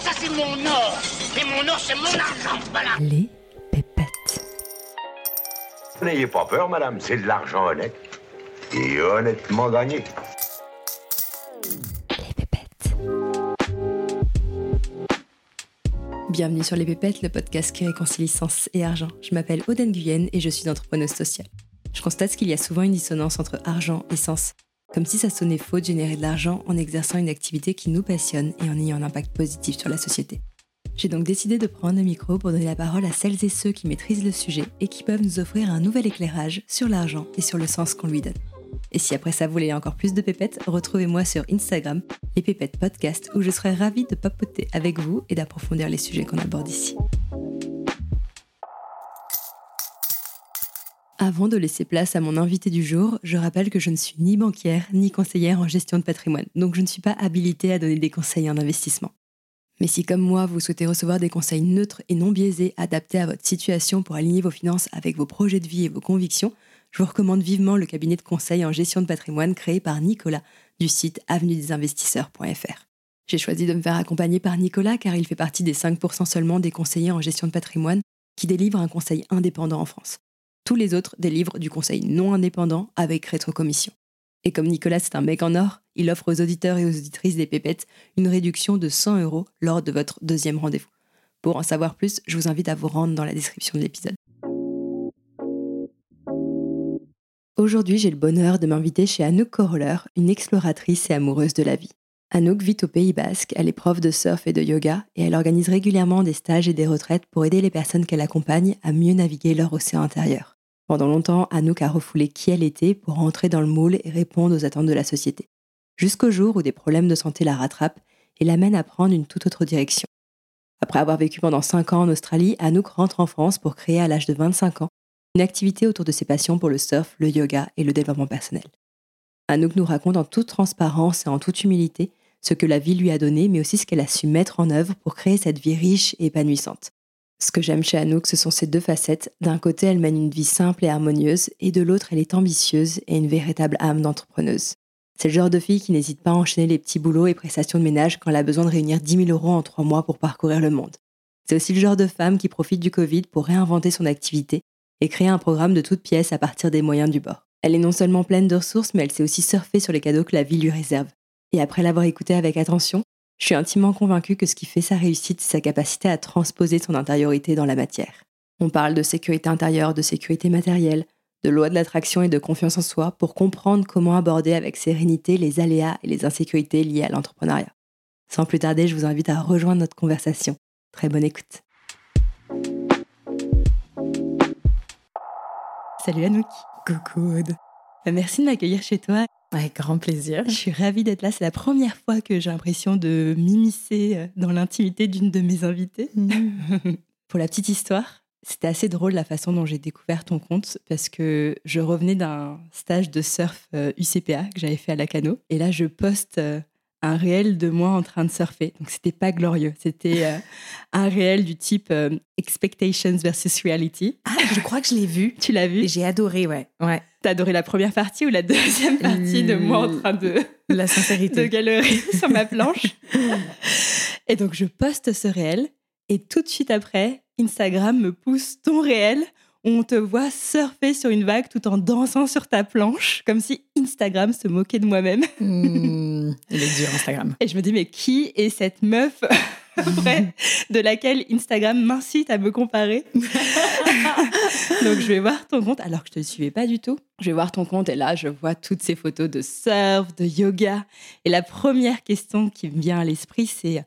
Ça, c'est mon or. Et mon or, c'est mon argent. Voilà. Les pépettes. N'ayez pas peur, madame, c'est de l'argent honnête. Et honnêtement gagné. Les pépettes. Bienvenue sur Les Pépettes, le podcast qui réconcilie sens et argent. Je m'appelle Oden Guyenne et je suis entrepreneuse sociale. Je constate qu'il y a souvent une dissonance entre argent et sens. Comme si ça sonnait faux de générer de l'argent en exerçant une activité qui nous passionne et en ayant un impact positif sur la société. J'ai donc décidé de prendre le micro pour donner la parole à celles et ceux qui maîtrisent le sujet et qui peuvent nous offrir un nouvel éclairage sur l'argent et sur le sens qu'on lui donne. Et si après ça vous voulez encore plus de pépettes, retrouvez-moi sur Instagram, les pépettes podcast, où je serai ravie de papoter avec vous et d'approfondir les sujets qu'on aborde ici. Avant de laisser place à mon invité du jour, je rappelle que je ne suis ni banquière ni conseillère en gestion de patrimoine, donc je ne suis pas habilitée à donner des conseils en investissement. Mais si comme moi, vous souhaitez recevoir des conseils neutres et non biaisés adaptés à votre situation pour aligner vos finances avec vos projets de vie et vos convictions, je vous recommande vivement le cabinet de conseil en gestion de patrimoine créé par Nicolas du site avenuedesinvestisseurs.fr. J'ai choisi de me faire accompagner par Nicolas car il fait partie des 5% seulement des conseillers en gestion de patrimoine qui délivrent un conseil indépendant en France. Tous les autres délivrent du conseil non indépendant avec rétrocommission. Et comme Nicolas c'est un mec en or, il offre aux auditeurs et aux auditrices des pépettes une réduction de 100 euros lors de votre deuxième rendez-vous. Pour en savoir plus, je vous invite à vous rendre dans la description de l'épisode. Aujourd'hui, j'ai le bonheur de m'inviter chez Anouk Coroller, une exploratrice et amoureuse de la vie. Anouk vit au Pays Basque, elle est prof de surf et de yoga et elle organise régulièrement des stages et des retraites pour aider les personnes qu'elle accompagne à mieux naviguer leur océan intérieur. Pendant longtemps, Anouk a refoulé qui elle était pour entrer dans le moule et répondre aux attentes de la société. Jusqu'au jour où des problèmes de santé la rattrapent et l'amènent à prendre une toute autre direction. Après avoir vécu pendant 5 ans en Australie, Anouk rentre en France pour créer à l'âge de 25 ans une activité autour de ses passions pour le surf, le yoga et le développement personnel. Anouk nous raconte en toute transparence et en toute humilité ce que la vie lui a donné, mais aussi ce qu'elle a su mettre en œuvre pour créer cette vie riche et épanouissante. Ce que j'aime chez Anouk, ce sont ces deux facettes. D'un côté, elle mène une vie simple et harmonieuse, et de l'autre, elle est ambitieuse et une véritable âme d'entrepreneuse. C'est le genre de fille qui n'hésite pas à enchaîner les petits boulots et prestations de ménage quand elle a besoin de réunir 10 000 euros en trois mois pour parcourir le monde. C'est aussi le genre de femme qui profite du Covid pour réinventer son activité et créer un programme de toutes pièces à partir des moyens du bord. Elle est non seulement pleine de ressources, mais elle sait aussi surfer sur les cadeaux que la vie lui réserve. Et après l'avoir écoutée avec attention, je suis intimement convaincue que ce qui fait sa réussite, c'est sa capacité à transposer son intériorité dans la matière. On parle de sécurité intérieure, de sécurité matérielle, de loi de l'attraction et de confiance en soi pour comprendre comment aborder avec sérénité les aléas et les insécurités liées à l'entrepreneuriat. Sans plus tarder, je vous invite à rejoindre notre conversation. Très bonne écoute. Salut Anouk. Coucou Aude. Merci de m'accueillir chez toi. Avec grand plaisir. Je suis ravie d'être là. C'est la première fois que j'ai l'impression de m'immiscer dans l'intimité d'une de mes invitées. Pour la petite histoire, c'était assez drôle la façon dont j'ai découvert ton compte parce que je revenais d'un stage de surf UCPA que j'avais fait à Lacano. Et là, je poste un réel de moi en train de surfer. Donc, c'était pas glorieux. C'était euh, un réel du type euh, Expectations versus Reality. Ah, je crois que je l'ai vu. Tu l'as vu? J'ai adoré, ouais. ouais. T'as adoré la première partie ou la deuxième partie de moi en train de... La sincérité. De galérer sur ma planche? et donc, je poste ce réel. Et tout de suite après, Instagram me pousse ton réel on te voit surfer sur une vague tout en dansant sur ta planche, comme si Instagram se moquait de moi-même. Mmh, il est dur, Instagram. Et je me dis, mais qui est cette meuf après, de laquelle Instagram m'incite à me comparer Donc, je vais voir ton compte, alors que je ne te suivais pas du tout. Je vais voir ton compte et là, je vois toutes ces photos de surf, de yoga. Et la première question qui me vient à l'esprit, c'est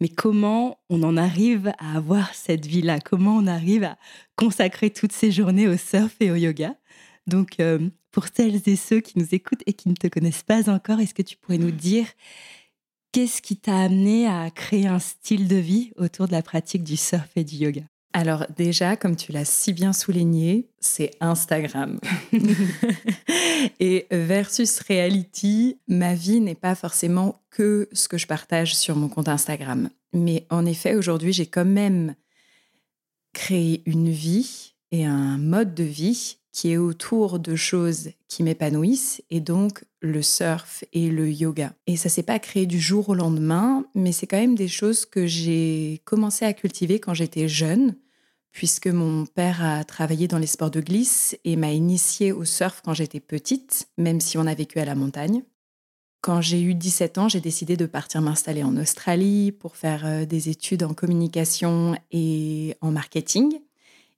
mais comment on en arrive à avoir cette vie-là? Comment on arrive à consacrer toutes ces journées au surf et au yoga? Donc, euh, pour celles et ceux qui nous écoutent et qui ne te connaissent pas encore, est-ce que tu pourrais nous dire qu'est-ce qui t'a amené à créer un style de vie autour de la pratique du surf et du yoga? Alors déjà, comme tu l'as si bien souligné, c'est Instagram. et versus reality, ma vie n'est pas forcément que ce que je partage sur mon compte Instagram. Mais en effet, aujourd'hui, j'ai quand même créé une vie et un mode de vie qui est autour de choses qui m'épanouissent et donc le surf et le yoga. Et ça s'est pas créé du jour au lendemain, mais c'est quand même des choses que j'ai commencé à cultiver quand j'étais jeune, puisque mon père a travaillé dans les sports de glisse et m'a initié au surf quand j'étais petite, même si on a vécu à la montagne. Quand j'ai eu 17 ans, j'ai décidé de partir m'installer en Australie pour faire euh, des études en communication et en marketing.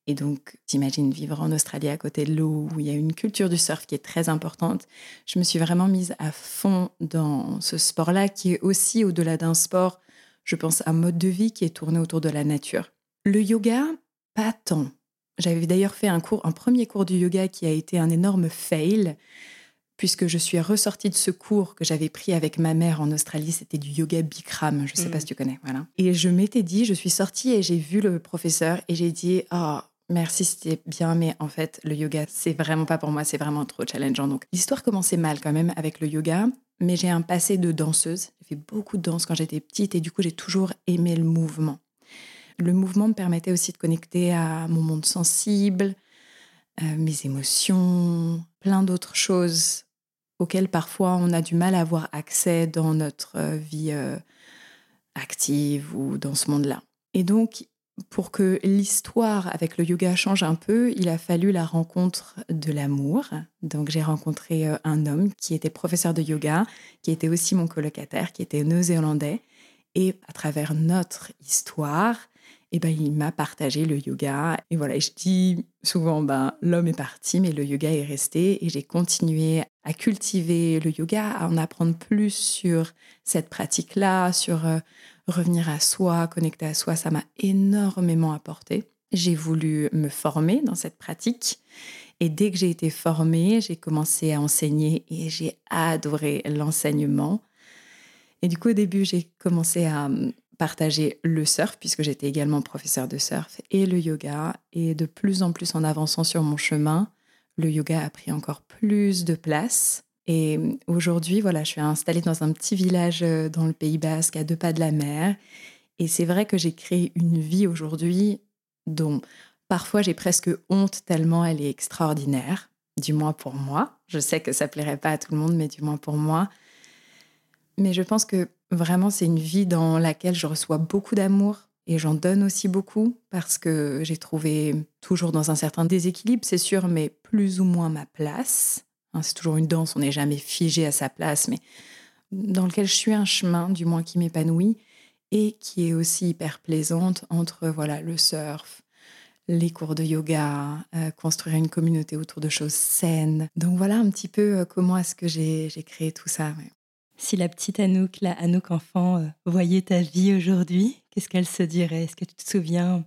Et donc, t'imagines vivre en Australie à côté de l'eau, où il y a une culture du surf qui est très importante. Je me suis vraiment mise à fond dans ce sport-là, qui est aussi, au-delà d'un sport, je pense, un mode de vie qui est tourné autour de la nature. Le yoga, pas tant. J'avais d'ailleurs fait un cours, un premier cours du yoga qui a été un énorme fail, puisque je suis ressortie de ce cours que j'avais pris avec ma mère en Australie. C'était du yoga Bikram, je ne sais pas mm. si tu connais. Voilà. Et je m'étais dit, je suis sortie et j'ai vu le professeur et j'ai dit, ah, Merci, c'était bien, mais en fait, le yoga, c'est vraiment pas pour moi, c'est vraiment trop challengeant. Donc, l'histoire commençait mal quand même avec le yoga, mais j'ai un passé de danseuse. J'ai fait beaucoup de danse quand j'étais petite et du coup, j'ai toujours aimé le mouvement. Le mouvement me permettait aussi de connecter à mon monde sensible, euh, mes émotions, plein d'autres choses auxquelles parfois on a du mal à avoir accès dans notre euh, vie euh, active ou dans ce monde-là. Et donc, pour que l'histoire avec le yoga change un peu, il a fallu la rencontre de l'amour. Donc j'ai rencontré euh, un homme qui était professeur de yoga, qui était aussi mon colocataire, qui était néo-zélandais. Et à travers notre histoire, eh ben, il m'a partagé le yoga. Et voilà, je dis souvent, ben, l'homme est parti, mais le yoga est resté. Et j'ai continué à cultiver le yoga, à en apprendre plus sur cette pratique-là, sur euh, revenir à soi, connecter à soi, ça m'a énormément apporté. J'ai voulu me former dans cette pratique. Et dès que j'ai été formée, j'ai commencé à enseigner et j'ai adoré l'enseignement. Et du coup, au début, j'ai commencé à hum, partager le surf, puisque j'étais également professeur de surf, et le yoga. Et de plus en plus en avançant sur mon chemin, le yoga a pris encore plus de place. Et aujourd'hui, voilà, je suis installée dans un petit village euh, dans le Pays Basque, à deux pas de la mer. Et c'est vrai que j'ai créé une vie aujourd'hui dont parfois j'ai presque honte tellement elle est extraordinaire, du moins pour moi. Je sais que ça plairait pas à tout le monde, mais du moins pour moi. Mais je pense que vraiment c'est une vie dans laquelle je reçois beaucoup d'amour et j'en donne aussi beaucoup parce que j'ai trouvé toujours dans un certain déséquilibre, c'est sûr, mais plus ou moins ma place. Hein, c'est toujours une danse, on n'est jamais figé à sa place, mais dans lequel je suis un chemin, du moins qui m'épanouit et qui est aussi hyper plaisante entre voilà le surf, les cours de yoga, euh, construire une communauté autour de choses saines. Donc voilà un petit peu euh, comment est-ce que j'ai créé tout ça. Si la petite Anouk, la Anouk enfant, euh, voyait ta vie aujourd'hui, qu'est-ce qu'elle se dirait? Est-ce que tu te souviens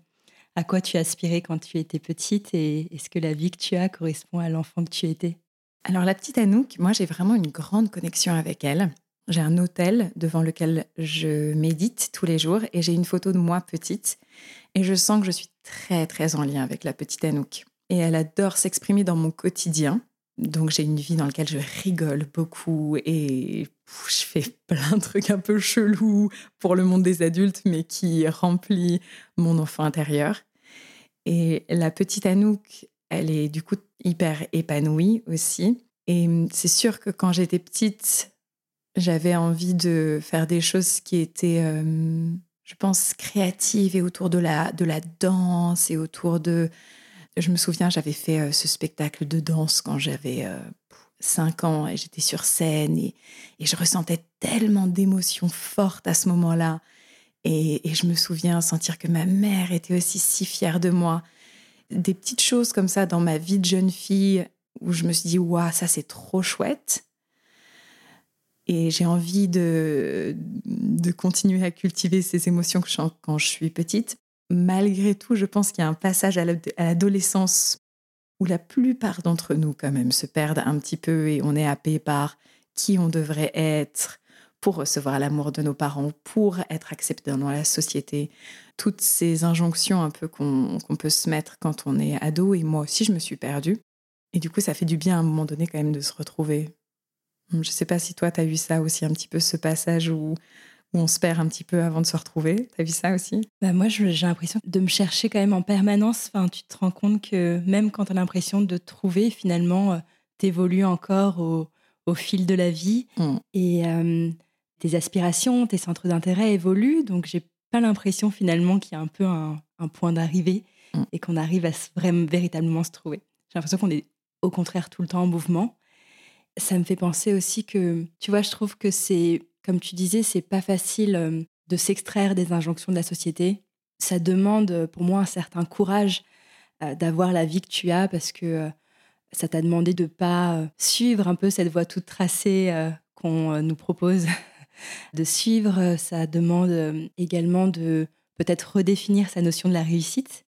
à quoi tu aspirais quand tu étais petite et est-ce que la vie que tu as correspond à l'enfant que tu étais? Alors la petite Anouk, moi j'ai vraiment une grande connexion avec elle. J'ai un hôtel devant lequel je médite tous les jours et j'ai une photo de moi petite et je sens que je suis très très en lien avec la petite Anouk. Et elle adore s'exprimer dans mon quotidien. Donc j'ai une vie dans laquelle je rigole beaucoup et je fais plein de trucs un peu chelous pour le monde des adultes mais qui remplit mon enfant intérieur. Et la petite Anouk, elle est du coup hyper épanouie aussi. Et c'est sûr que quand j'étais petite, j'avais envie de faire des choses qui étaient, hum, je pense, créatives et autour de la, de la danse et autour de... Je me souviens, j'avais fait euh, ce spectacle de danse quand j'avais 5 euh, ans et j'étais sur scène et, je ressentais tellement d'émotions fortes à ce moment-là. Et, et, je me souviens sentir que ma mère était aussi si fière de moi des petites choses comme ça dans ma vie de jeune fille où je me suis dit, waouh, ça c'est trop chouette. Et j'ai envie de, de continuer à cultiver ces émotions quand je suis petite. Malgré tout, je pense qu'il y a un passage à l'adolescence où la plupart d'entre nous, quand même, se perdent un petit peu et on est happé par qui on devrait être, pour recevoir l'amour de nos parents, pour être accepté dans la société. Toutes ces injonctions un peu qu'on peut se mettre quand on est ado, et moi aussi je me suis perdue. Et du coup, ça fait du bien à un moment donné quand même de se retrouver. Je ne sais pas si toi, tu as eu ça aussi, un petit peu ce passage où, où on se perd un petit peu avant de se retrouver. T'as vu ça aussi? Bah Moi, j'ai l'impression de me chercher quand même en permanence. Enfin, tu te rends compte que même quand tu as l'impression de te trouver, finalement, euh, tu évolues encore au, au, fil de la vie. Mm. Et euh, tes aspirations, tes centres d'intérêt évoluent. Donc, j'ai pas l'impression finalement qu'il y a un peu un, un point d'arrivée mm. et qu'on arrive à vraiment, véritablement se trouver. J'ai l'impression qu'on est au contraire tout le temps en mouvement. Ça me fait penser aussi que, tu vois, je trouve que c'est comme tu disais, c'est pas facile euh, de s'extraire des injonctions de la société. Ça demande euh, pour moi un certain courage euh, d'avoir la vie que tu as parce que ça t'a demandé de pas suivre un peu cette voie toute tracée qu'on nous propose de suivre. Ça demande également de peut-être redéfinir sa notion de la réussite.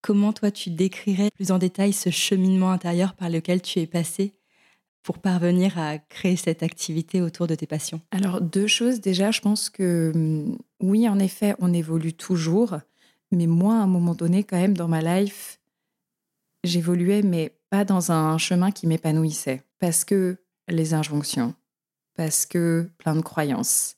Comment toi tu décrirais plus en détail ce cheminement intérieur par lequel tu es passé pour parvenir à créer cette activité autour de tes passions? Alors, deux choses. Déjà, je pense que hum, oui, en effet, on évolue toujours. Mais moi, à un moment donné, quand même, dans ma life, j'évoluais, mais pas dans un chemin qui m'épanouissait. Parce que les injonctions, parce que plein de croyances,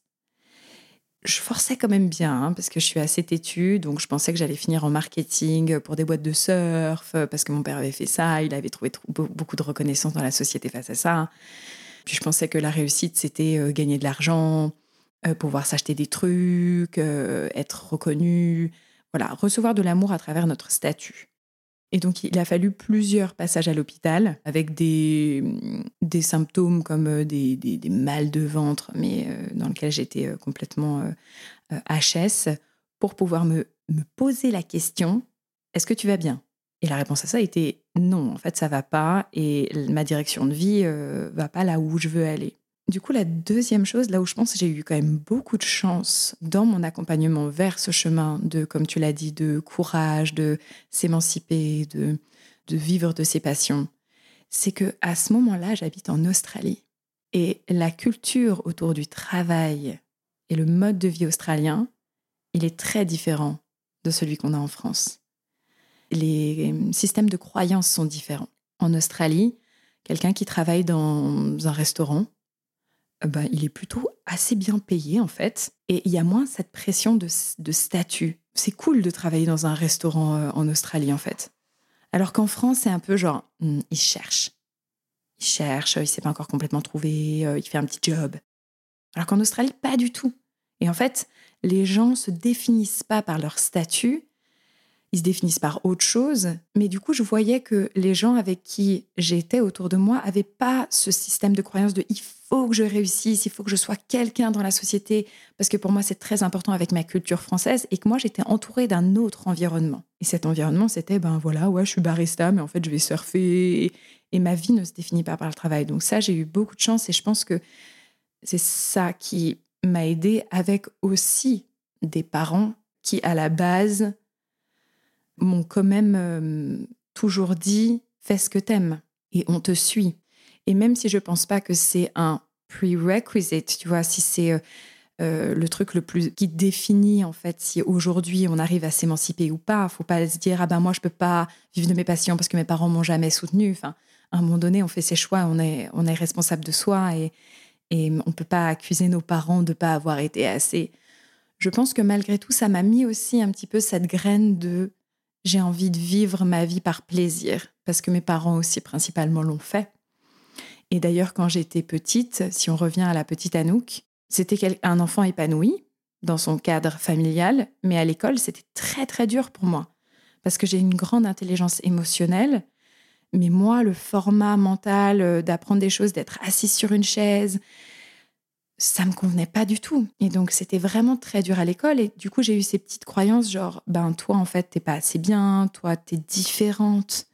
je forçais quand même bien, hein, parce que je suis assez têtue, donc je pensais que j'allais finir en marketing pour des boîtes de surf, parce que mon père avait fait ça, il avait trouvé beaucoup de reconnaissance dans la société face à ça. Puis je pensais que la réussite, c'était euh, gagner de l'argent, euh, pouvoir s'acheter des trucs, euh, être reconnu, voilà, recevoir de l'amour à travers notre statut. Et donc, il a fallu plusieurs passages à l'hôpital avec des, des symptômes comme euh, des, des, mal de ventre, mais euh, dans lequel j'étais euh, complètement HS, pour pouvoir me, me poser la question est-ce que tu vas bien? Et la réponse à ça était non, en fait, ça va pas et ma direction de vie va pas là où je veux aller. Du coup, la deuxième chose, là où je pense j'ai eu quand même beaucoup de chance dans mon accompagnement vers ce chemin de, comme tu l'as dit, de courage, de s'émanciper, de, de vivre de ses passions, c'est que à ce moment-là, j'habite en Australie. Et la culture autour du travail et le mode de vie australien, il est très différent de celui qu'on a en France. Les systèmes de croyances sont différents. En Australie, quelqu'un qui travaille dans un restaurant, euh, bah, il est plutôt assez bien payé en fait. Et il y a moins cette pression de, statut. C'est cool de travailler dans un restaurant euh, en Australie en fait. Alors qu'en France, c'est un peu genre, hmm, il cherche. Il cherche, il s'est pas encore complètement trouvé, euh, il fait un petit job. Alors qu'en Australie, pas du tout. Et en fait, les gens se définissent pas par leur statut, ils se définissent par autre chose. Mais du coup, je voyais que les gens avec qui j'étais autour de moi n'avaient pas ce système de croyance de il faut que je réussisse, il faut que je sois quelqu'un dans la société, parce que pour moi, c'est très important avec ma culture française et que moi, j'étais entourée d'un autre environnement. Et cet environnement, c'était, ben voilà, ouais, je suis barista, mais en fait, je vais surfer. Et, ma vie ne se définit pas par le travail. Donc ça, j'ai eu beaucoup de chance et je pense que c'est ça qui m'a aidé avec aussi des parents qui, à la base, m'ont quand même euh, toujours dit fais ce que t'aimes et on te suit. Et même si je pense pas que c'est un prerequisite, tu vois, si c'est euh, euh, le truc le plus qui définit en fait si aujourd'hui on arrive à s'émanciper ou pas, faut pas se dire ah ben moi je peux pas vivre de mes passions parce que mes parents m'ont jamais soutenu. Enfin, à un moment donné, on fait ses choix, on est on est responsable de soi et et on peut pas accuser nos parents de pas avoir été assez. Je pense que malgré tout, ça m'a mis aussi un petit peu cette graine de j'ai envie de vivre ma vie par plaisir, parce que mes parents aussi principalement l'ont fait. Et d'ailleurs, quand j'étais petite, si on revient à la petite Anouk, c'était un enfant épanoui dans son cadre familial, mais à l'école, c'était très très dur pour moi, parce que j'ai une grande intelligence émotionnelle, mais moi, le format mental euh, d'apprendre des choses, d'être assis sur une chaise, ça me convenait pas du tout. Et donc, c'était vraiment très dur à l'école. Et du coup, j'ai eu ces petites croyances, genre, ben, toi, en fait, t'es pas assez bien, toi, t'es différente.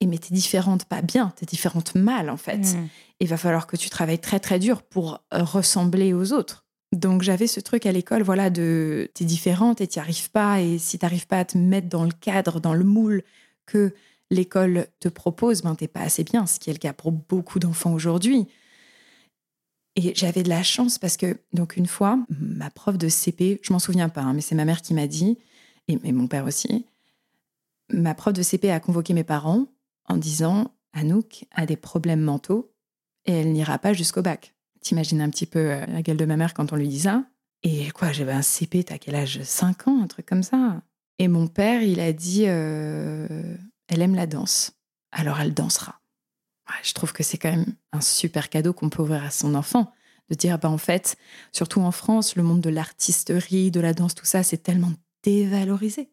Et mais t'es différente pas bien, t'es différente mal, en fait. Mm. Il va falloir que tu travailles très, très dur pour euh, ressembler aux autres. Donc, j'avais ce truc à l'école, voilà, de t'es différente et t'y arrives pas. Et si t'arrives pas à te mettre dans le cadre, dans le moule que l'école te propose, ben, t'es pas assez bien, ce qui est le cas pour beaucoup d'enfants aujourd'hui. Et j'avais de la chance parce que, donc, une fois, ma prof de CP, je m'en souviens pas, hein, mais c'est ma mère qui m'a dit, et, mon père aussi, ma prof de CP a convoqué mes parents en disant Anouk a des problèmes mentaux et elle n'ira pas jusqu'au bac. T'imagines un petit peu euh, la gueule de ma mère quand on lui dit ça Et quoi, j'avais un CP, t'as quel âge? 5 ans, un truc comme ça. Et mon père, il a dit, euh, elle aime la danse, alors elle dansera. Je trouve que c'est quand même un super cadeau qu'on peut ouvrir à son enfant, de dire, bah, en fait, surtout en France, le monde de l'artisterie, de la danse, tout ça, c'est tellement dévalorisé.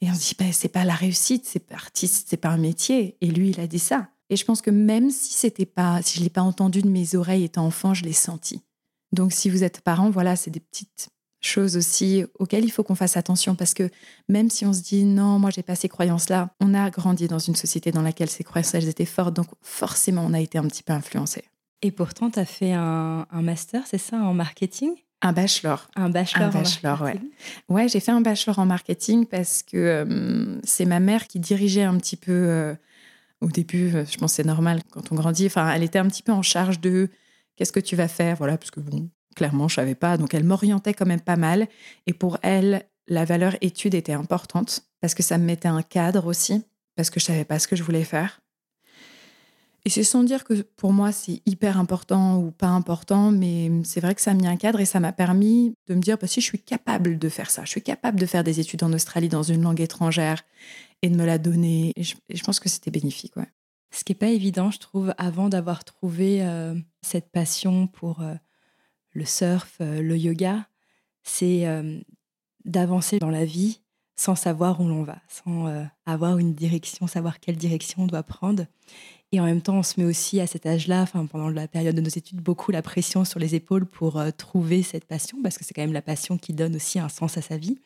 Et on se dit, bah, c'est pas la réussite, c'est pas artiste, c'est pas un métier. Et lui, il a dit ça. Et je pense que même si c'était pas, si je l'ai pas entendu de mes oreilles étant enfant, je l'ai senti. Donc, si vous êtes parent, voilà, c'est des petites choses aussi auxquelles il faut qu'on fasse attention parce que même si on se dit non, moi j'ai pas ces croyances-là, on a grandi dans une société dans laquelle ces croyances elles étaient fortes, donc forcément on a été un petit peu influencé. Et pourtant, tu as fait un, master, c'est ça, en marketing? Un bachelor. Un bachelor. Un bachelor, ouais. Ouais, j'ai fait un bachelor en marketing parce que euh, c'est ma mère qui dirigeait un petit peu. Euh, au début, euh, je pense c'est normal quand on grandit. Enfin, elle était un petit peu en charge de qu'est-ce que tu vas faire, voilà, parce que bon, clairement, je savais pas. Donc, elle m'orientait quand même pas mal. Et pour elle, la valeur étude était importante parce que ça me mettait un cadre aussi, parce que je savais pas ce que je voulais faire. Et c'est sans dire que pour moi c'est hyper important ou pas important, mais c'est vrai que ça a mis un cadre et ça m'a permis de me dire bah, si je suis capable de faire ça, je suis capable de faire des études en Australie dans une langue étrangère et de me la donner. Et je, pense que c'était bénéfique. Ce qui n'est pas évident, je trouve, avant d'avoir trouvé euh, cette passion pour euh, le surf, euh, le yoga, c'est d'avancer dans la vie sans savoir où l'on va, sans avoir une direction, savoir quelle direction on doit prendre. Et en même temps, on se met aussi à cet âge-là, pendant la période de nos études, beaucoup la pression sur les épaules pour euh, trouver cette passion, parce que c'est quand même la passion qui donne aussi un sens à sa vie.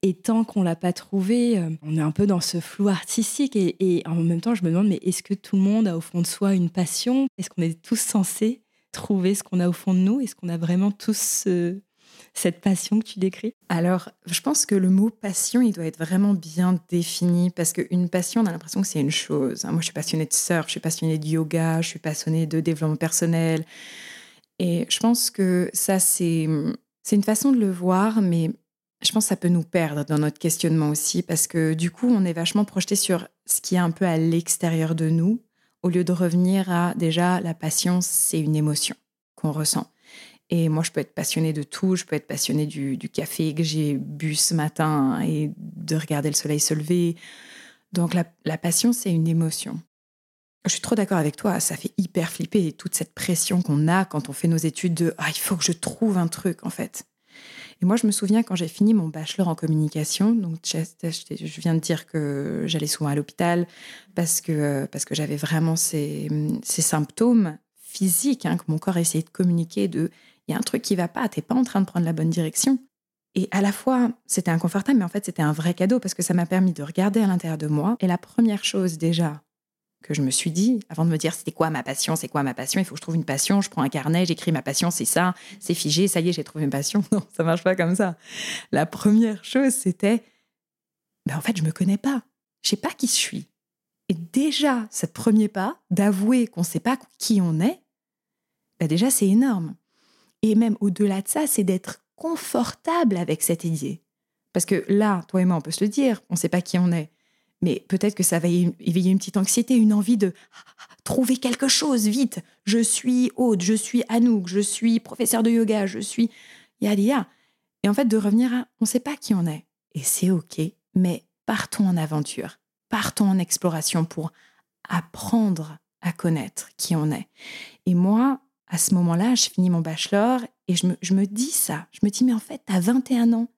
Et tant qu'on l'a pas trouvé, euh, on est un peu dans ce flou artistique. Et, en même temps, je me demande, mais est-ce que tout le monde a au fond de soi une passion? Est-ce qu'on est tous censés trouver ce qu'on a au fond de nous? Est-ce qu'on a vraiment tous cette passion que tu décris? Alors, je pense que le mot passion, il doit être vraiment bien défini parce qu'une passion, on a l'impression que c'est une chose. Moi, je suis passionnée de surf, je suis passionnée de yoga, je suis passionnée de développement personnel. Et je pense que ça, c'est une façon de le voir, mais je pense que ça peut nous perdre dans notre questionnement aussi parce que du coup, on est vachement projeté sur ce qui est un peu à l'extérieur de nous au lieu de revenir à déjà la passion, c'est une émotion qu'on ressent. Et moi, je peux être passionnée de tout. Je peux être passionnée du, café que j'ai bu ce matin et de regarder le soleil se lever. Donc, la, passion, c'est une émotion. Je suis trop d'accord avec toi. Ça fait hyper flipper toute cette pression qu'on a quand on fait nos études de ah, il faut que je trouve un truc, en fait. Et moi, je me souviens quand j'ai fini mon bachelor en communication, donc je viens de dire que j'allais souvent à l'hôpital parce que, parce que j'avais vraiment ces, ces symptômes physiques, hein, que mon corps essayait de communiquer de il y a un truc qui va pas, t'es pas en train de prendre la bonne direction. Et à la fois, c'était inconfortable, mais en fait, c'était un vrai cadeau parce que ça m'a permis de regarder à l'intérieur de moi. Et la première chose déjà que je me suis dit, avant de me dire c'était quoi ma passion, c'est quoi ma passion, il faut que je trouve une passion, je prends un carnet, j'écris ma passion, c'est ça, c'est figé, ça y est, j'ai trouvé ma passion. Non, ça marche pas comme ça. La première chose, c'était, ben en fait, je me connais pas. Je sais pas qui je suis. Et déjà, ce premier pas d'avouer qu'on ne sait pas qui on est, ben déjà, c'est énorme. Et même au-delà de ça, c'est d'être confortable avec cette idée. Parce que là, toi et moi, on peut se le dire, on ne sait pas qui on est. Mais peut-être que ça va éveiller une petite anxiété, une envie de trouver quelque chose vite. Je suis Aude, je suis Anouk, je suis professeur de yoga, je suis Yadia. Et en fait, de revenir à on ne sait pas qui on est. Et c'est OK, mais partons en aventure, partons en exploration pour apprendre à connaître qui on est. Et moi, à ce moment-là, je finis mon bachelor et je me, dis ça. Je me dis, mais en fait, tu as 21 ans.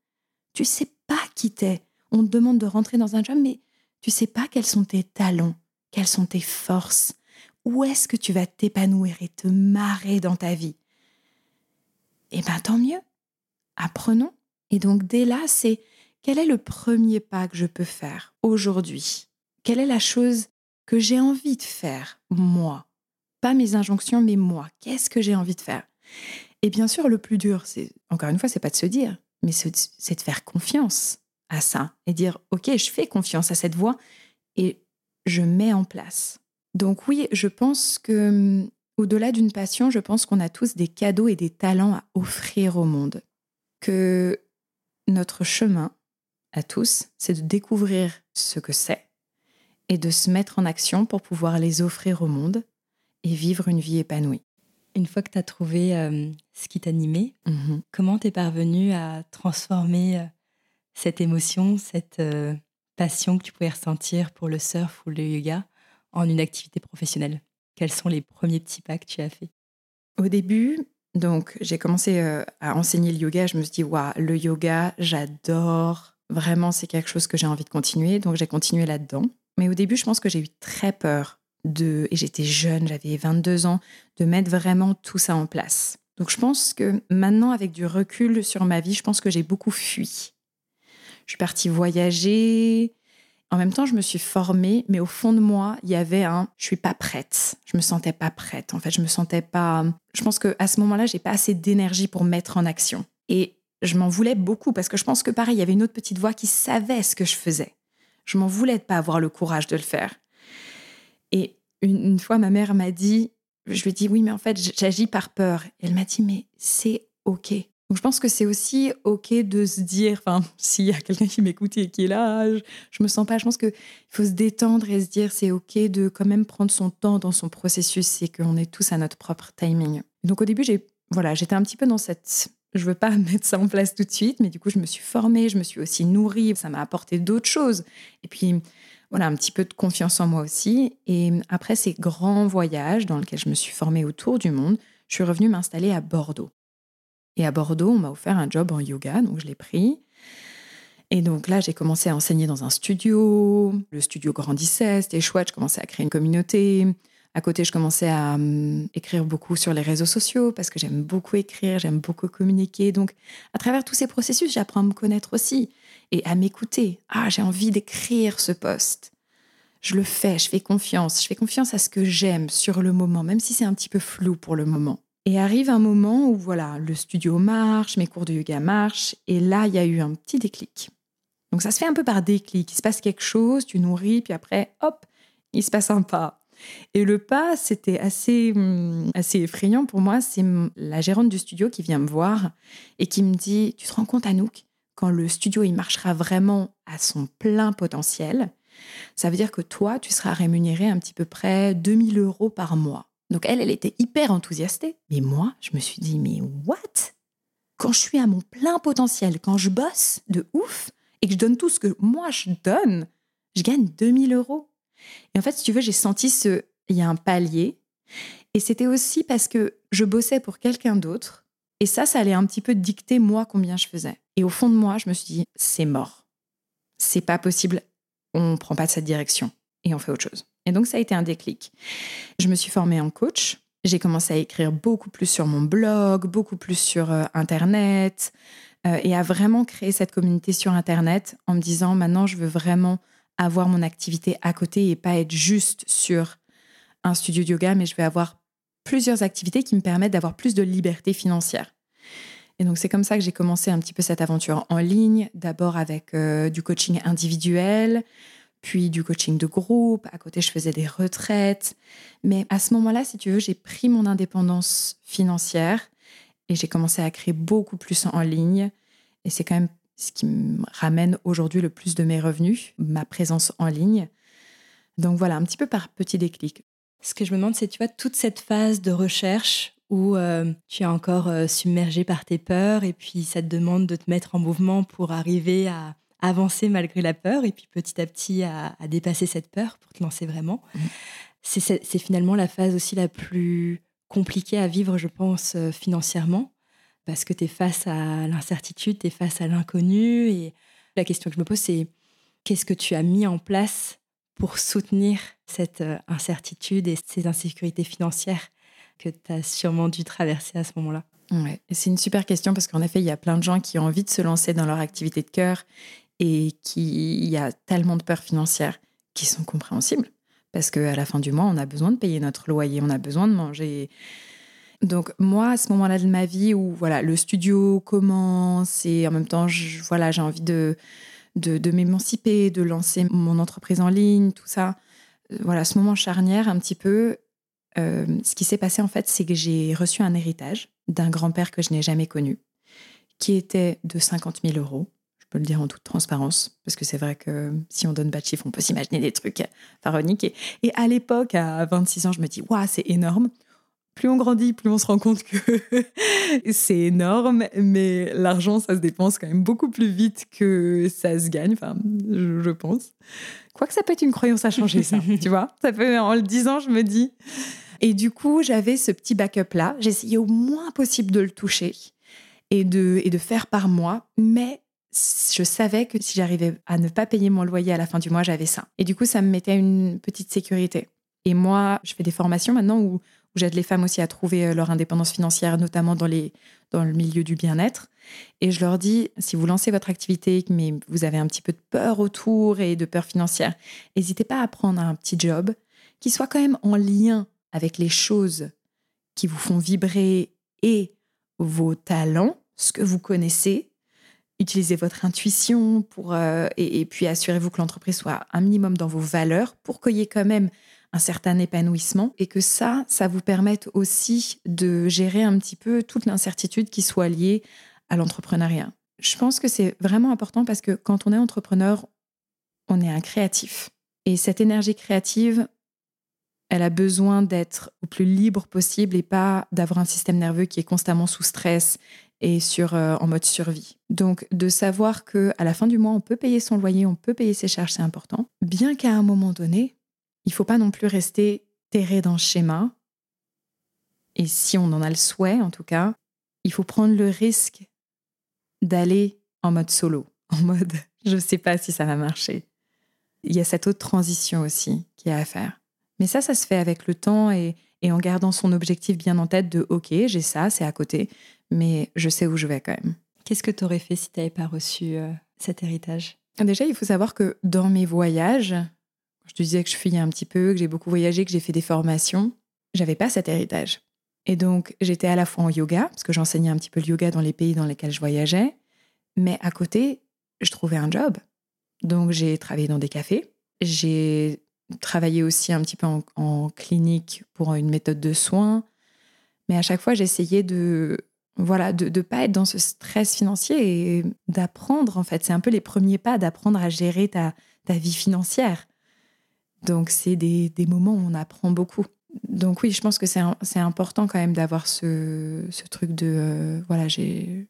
Tu sais pas qui t'es. On te demande de rentrer dans un job, mais tu sais pas quels sont tes talents, quelles sont tes forces. Où est-ce que tu vas t'épanouir et te marrer dans ta vie? Eh bien, tant mieux. Apprenons. Et donc, dès là, c'est quel est le premier pas que je peux faire aujourd'hui? Quelle est la chose que j'ai envie de faire, moi? Pas mes injonctions, mais moi. Qu'est-ce que j'ai envie de faire? Et bien sûr, le plus dur, c'est encore une fois, c'est pas de se dire, mais c'est de faire confiance à ça et dire ok, je fais confiance à cette voix et je mets en place. Donc oui, je pense que hum, au-delà d'une passion, je pense qu'on a tous des cadeaux et des talents à offrir au monde. Que notre chemin à tous, c'est de découvrir ce que c'est et de se mettre en action pour pouvoir les offrir au monde et vivre une vie épanouie. Une fois que tu as trouvé euh, ce qui t'animait, Mhm. comment t'es parvenu à transformer euh, cette émotion, cette euh, passion que tu pouvais ressentir pour le surf ou le yoga en une activité professionnelle? Quels sont les premiers petits pas que tu as fait? Au début, donc j'ai commencé euh, à enseigner le yoga. Je me suis dit, waouh, le yoga, j'adore. Vraiment, c'est quelque chose que j'ai envie de continuer. Donc j'ai continué là-dedans. Mais au début, je pense que j'ai eu très peur de, et j'étais jeune, j'avais 22 ans, de mettre vraiment tout ça en place. Donc je pense que maintenant, avec du recul sur ma vie, je pense que j'ai beaucoup fui. Je suis partie voyager. En même temps, je me suis formée, mais au fond de moi, il y avait un je suis pas prête. Je me sentais pas prête. En fait, je me sentais pas. Je pense que à ce moment-là, j'ai pas assez d'énergie pour mettre en action. Et je m'en voulais beaucoup parce que je pense que pareil, il y avait une autre petite voix qui savait ce que je faisais. Je m'en voulais de pas avoir le courage de le faire. Et une, fois, ma mère m'a dit, je lui ai dit oui, mais en fait, j'agis par peur. Elle m'a dit mais c'est ok. Donc je pense que c'est aussi ok de se dire, enfin, s'il y a quelqu'un qui m'écoute et qui est là, je, je me sens pas. Je pense que il faut se détendre et se dire c'est ok de quand même prendre son temps dans son processus et qu'on est tous à notre propre timing. Donc au début, j'ai voilà, j'étais un petit peu dans cette je veux pas mettre ça en place tout de suite, mais du coup, je me suis formée, je me suis aussi nourrie, ça m'a apporté d'autres choses. Et puis, voilà, un petit peu de confiance en moi aussi. Et après ces grands voyages dans lesquels je me suis formée autour du monde, je suis revenue m'installer à Bordeaux. Et à Bordeaux, on m'a offert un job en yoga, donc je l'ai pris. Et donc là, j'ai commencé à enseigner dans un studio. Le studio grandissait, c'était chouette. Je commençais à créer une communauté. À côté, je commençais à hum, écrire beaucoup sur les réseaux sociaux parce que j'aime beaucoup écrire, j'aime beaucoup communiquer. Donc, à travers tous ces processus, j'apprends à me connaître aussi et à m'écouter. Ah, j'ai envie d'écrire ce poste. Je le fais, je fais confiance. Je fais confiance à ce que j'aime sur le moment, même si c'est un petit peu flou pour le moment. Et arrive un moment où, voilà, le studio marche, mes cours de yoga marchent. Et là, il y a eu un petit déclic. Donc, ça se fait un peu par déclic. Il se passe quelque chose, tu nourris, puis après, hop, il se passe un pas. Et le pas, c'était assez, hum, assez effrayant pour moi. C'est la gérante du studio qui vient me voir et qui me dit Tu te rends compte, Anouk, quand le studio il marchera vraiment à son plein potentiel, ça veut dire que toi, tu seras rémunéré un petit peu près 2000 euros par mois. Donc elle, elle était hyper enthousiastée. Mais moi, je me suis dit Mais what? Quand je suis à mon plein potentiel, quand je bosse de ouf et que je donne tout ce que moi je donne, je gagne 2000 euros. Et en fait, si tu veux, j'ai senti ce. Il y a un palier. Et c'était aussi parce que je bossais pour quelqu'un d'autre. Et ça, ça allait un petit peu dicter moi combien je faisais. Et au fond de moi, je me suis dit, c'est mort. C'est pas possible. On prend pas de cette direction. Et on fait autre chose. Et donc, ça a été un déclic. Je me suis formée en coach. J'ai commencé à écrire beaucoup plus sur mon blog, beaucoup plus sur euh, Internet, euh, et à vraiment créer cette communauté sur Internet en me disant, maintenant, je veux vraiment avoir mon activité à côté et pas être juste sur un studio de yoga, mais je vais avoir plusieurs activités qui me permettent d'avoir plus de liberté financière. Et donc c'est comme ça que j'ai commencé un petit peu cette aventure en ligne, d'abord avec euh, du coaching individuel, puis du coaching de groupe. À côté, je faisais des retraites. Mais à ce moment-là, si tu veux, j'ai pris mon indépendance financière et j'ai commencé à créer beaucoup plus en ligne. Et c'est quand même ce qui me ramène aujourd'hui le plus de mes revenus, ma présence en ligne. Donc voilà, un petit peu par petit déclic. Ce que je me demande, c'est, tu vois, toute cette phase de recherche où euh, tu es encore euh, submergé par tes peurs et puis ça te demande de te mettre en mouvement pour arriver à avancer malgré la peur et puis petit à petit à, à dépasser cette peur pour te lancer vraiment. Mhm. C'est, finalement la phase aussi la plus compliquée à vivre, je pense, euh, financièrement parce que tu es face à l'incertitude, tu es face à l'inconnu. Et la question que je me pose, c'est qu'est-ce que tu as mis en place pour soutenir cette euh, incertitude et ces insécurités financières que tu as sûrement dû traverser à ce moment-là? Ouais. C'est une super question parce qu'en effet, il y a plein de gens qui ont envie de se lancer dans leur activité de cœur et qui il y a tellement de peurs financières qui sont compréhensibles parce qu'à la fin du mois, on a besoin de payer notre loyer, on a besoin de manger. Donc moi, à ce moment-là de ma vie où voilà le studio commence et en même temps, voilà, j'ai envie de de, de m'émanciper, de lancer mon entreprise en ligne, tout ça. Euh, Voilà, ce moment charnière un petit peu. euh, ce qui s'est passé en fait, c'est que j'ai reçu un héritage d'un grand-père que je n'ai jamais connu, qui était de 50 000 euros. Je peux le dire en toute transparence, parce que c'est vrai que si on donne pas de chiffres, on peut s'imaginer des trucs pharaoniques. Et, et à l'époque, à 26 ans, je me dis, waouh, c'est énorme. plus on grandit, plus on se rend compte que c'est énorme, mais l'argent, ça se dépense quand même beaucoup plus vite que ça se gagne, enfin, je, pense. Quoique ça peut être une croyance à changer, ça, tu vois. Ça peut, en le disant, je me dis. Et du coup, j'avais ce petit backup-là. J'essayais au moins possible de le toucher et de, et de faire par mois, mais je savais que si j'arrivais à ne pas payer mon loyer à la fin du mois, j'avais ça. Et du coup, ça me mettait une petite sécurité. Et moi, je fais des formations maintenant où, j'aide les femmes aussi à trouver euh, leur indépendance financière, notamment dans, les, dans le milieu du bien-être. Et je leur dis, si vous lancez votre activité, mais vous avez un petit peu de peur autour et de peur financière, n'hésitez pas à prendre un petit job qui soit quand même en lien avec les choses qui vous font vibrer et vos talents, ce que vous connaissez, utilisez votre intuition pour, euh, et, puis assurez-vous que l'entreprise soit un minimum dans vos valeurs pour qu'il y ait quand même un certain épanouissement et que ça, ça vous permette aussi de gérer un petit peu toute l'incertitude qui soit liée à l'entrepreneuriat. Je pense que c'est vraiment important parce que quand on est entrepreneur, on est un créatif. Et cette énergie créative, elle a besoin d'être au plus libre possible et pas d'avoir un système nerveux qui est constamment sous stress et sur, euh, en mode survie. Donc, de savoir que à la fin du mois, on peut payer son loyer, on peut payer ses charges, c'est important. Bien qu'à un moment donné, il faut pas non plus rester terré dans le schéma. Et si on en a le souhait, en tout cas, il faut prendre le risque d'aller en mode solo, en mode je ne sais pas si ça va marcher. Il y a cette autre transition aussi qui est à faire. Mais ça, ça se fait avec le temps et, et en gardant son objectif bien en tête de OK, j'ai ça, c'est à côté, mais je sais où je vais quand même. Qu'est-ce que tu aurais fait si tu n'avais pas reçu euh, cet héritage? Déjà, il faut savoir que dans mes voyages, je te disais que je fuyais un petit peu, que j'ai beaucoup voyagé, que j'ai fait des formations, j'avais pas cet héritage. Et donc, j'étais à la fois en yoga, parce que j'enseignais un petit peu le yoga dans les pays dans lesquels je voyageais, mais à côté, je trouvais un job. Donc, j'ai travaillé dans des cafés, j'ai travaillé aussi un petit peu en, clinique pour une méthode de soins. Mais à chaque fois, j'essayais de voilà de ne pas être dans ce stress financier et d'apprendre, en fait. C'est un peu les premiers pas d'apprendre à gérer ta, ta vie financière. Donc, c'est des, des, moments où on apprend beaucoup. Donc oui, je pense que c'est important quand même d'avoir ce, ce, truc de, euh, voilà,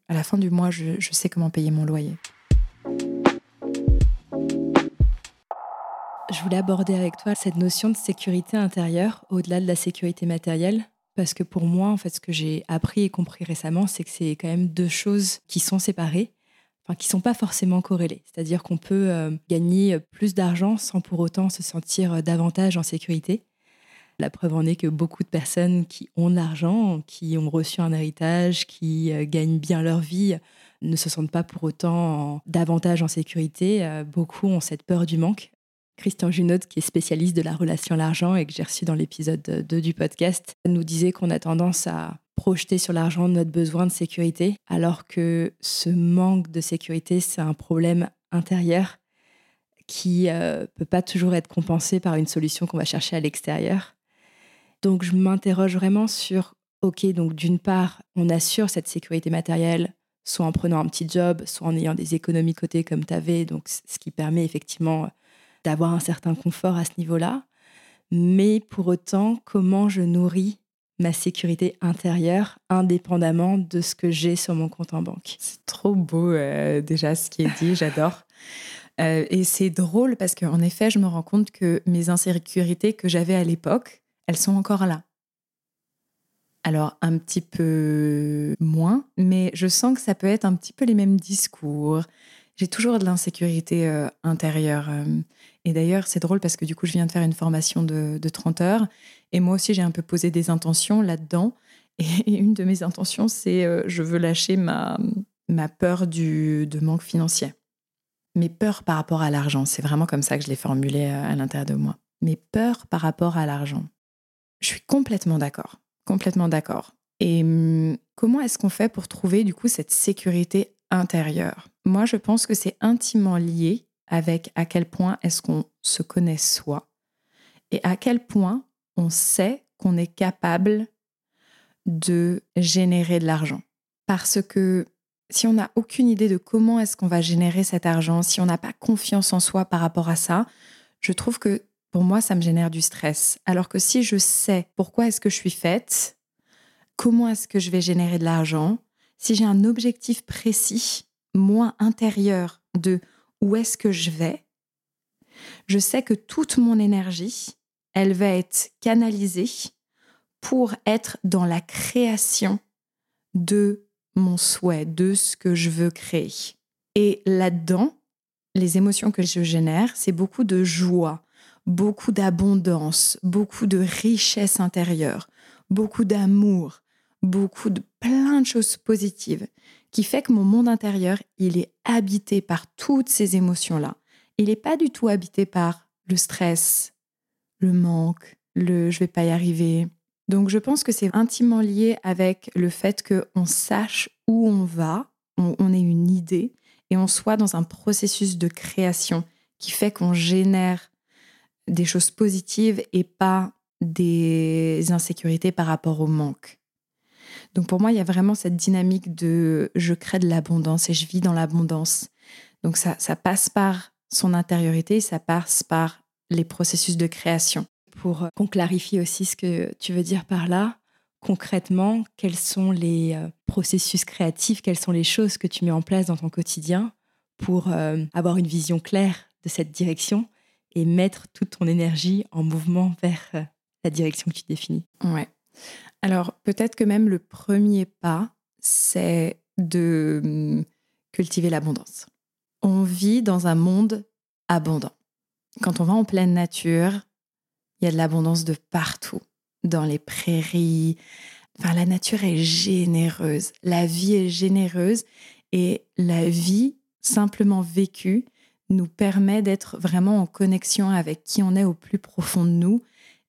à la fin du mois, je, je sais comment payer mon loyer. Je voulais aborder avec toi cette notion de sécurité intérieure au-delà de la sécurité matérielle. Parce que pour moi, en fait, ce que j'ai appris et compris récemment, c'est que c'est quand même deux choses qui sont séparées, enfin qui sont pas forcément corrélées. C'est-à-dire qu'on peut euh, gagner plus d'argent sans pour autant se sentir davantage en sécurité. La preuve en est que beaucoup de personnes qui ont de l'argent, qui ont reçu un héritage, qui euh, gagnent bien leur vie, ne se sentent pas pour autant davantage en sécurité. Euh, beaucoup ont cette peur du manque Christian Junot, qui est spécialiste de la relation à l'argent et que j'ai reçu dans l'épisode 2 du podcast, nous disait qu'on a tendance à projeter sur l'argent notre besoin de sécurité, alors que ce manque de sécurité, c'est un problème intérieur qui ne euh, peut pas toujours être compensé par une solution qu'on va chercher à l'extérieur. Donc je m'interroge vraiment sur, ok, donc d'une part, on assure cette sécurité matérielle, soit en prenant un petit job, soit en ayant des économies côté comme tu avais, donc ce qui permet effectivement d'avoir un certain confort à ce niveau-là. Mais pour autant, comment je nourris ma sécurité intérieure indépendamment de ce que j'ai sur mon compte en banque? C'est trop beau euh, déjà ce qui est dit, j'adore. Euh, et c'est drôle parce qu'en effet, je me rends compte que mes insécurités que j'avais à l'époque, elles sont encore là. Alors un petit peu moins, mais je sens que ça peut être un petit peu les mêmes discours. J'ai toujours de l'insécurité euh, intérieure. Et d'ailleurs, c'est drôle parce que du coup, je viens de faire une formation de, 30 heures. Et moi aussi, j'ai un peu posé des intentions là-dedans. Et une de mes intentions, c'est euh, je veux lâcher ma, ma peur du, de manque financier. Mes peurs par rapport à l'argent, c'est vraiment comme ça que je l'ai formulé euh, à l'intérieur de moi. Mes peurs par rapport à l'argent. Je suis complètement d'accord. Complètement d'accord. Et hum, comment est-ce qu'on fait pour trouver du coup cette sécurité intérieure? Moi, je pense que c'est intimement lié avec à quel point est-ce qu'on se connaît soi et à quel point on sait qu'on est capable de générer de l'argent. Parce que si on n'a aucune idée de comment est-ce qu'on va générer cet argent, si on n'a pas confiance en soi par rapport à ça, je trouve que pour moi, ça me génère du stress. Alors que si je sais pourquoi est-ce que je suis faite, comment est-ce que je vais générer de l'argent, si j'ai un objectif précis, moi intérieur de où est-ce que je vais, je sais que toute mon énergie, elle va être canalisée pour être dans la création de mon souhait, de ce que je veux créer. Et là-dedans, les émotions que je génère, c'est beaucoup de joie, beaucoup d'abondance, beaucoup de richesse intérieure, beaucoup d'amour, beaucoup de plein de choses positives qui fait que mon monde intérieur, il est habité par toutes ces émotions-là. Il n'est pas du tout habité par le stress, le manque, le je vais pas y arriver. Donc je pense que c'est intimement lié avec le fait qu'on sache où on va, on, on ait une idée et on soit dans un processus de création qui fait qu'on génère des choses positives et pas des insécurités par rapport au manque. Donc pour moi, il y a vraiment cette dynamique de je crée de l'abondance et je vis dans l'abondance. Donc ça, ça passe par son intériorité, ça passe par les processus de création. Pour qu'on clarifie aussi ce que tu veux dire par là, concrètement, quels sont les euh, processus créatifs, quelles sont les choses que tu mets en place dans ton quotidien pour euh, avoir une vision claire de cette direction et mettre toute ton énergie en mouvement vers euh, la direction que tu définis? Ouais. Alors peut-être que même le premier pas, c'est de hum, cultiver l'abondance. On vit dans un monde abondant. Quand on va en pleine nature, il y a de l'abondance de partout, dans les prairies. Enfin, la nature est généreuse, la vie est généreuse et la vie simplement vécue nous permet d'être vraiment en connexion avec qui on est au plus profond de nous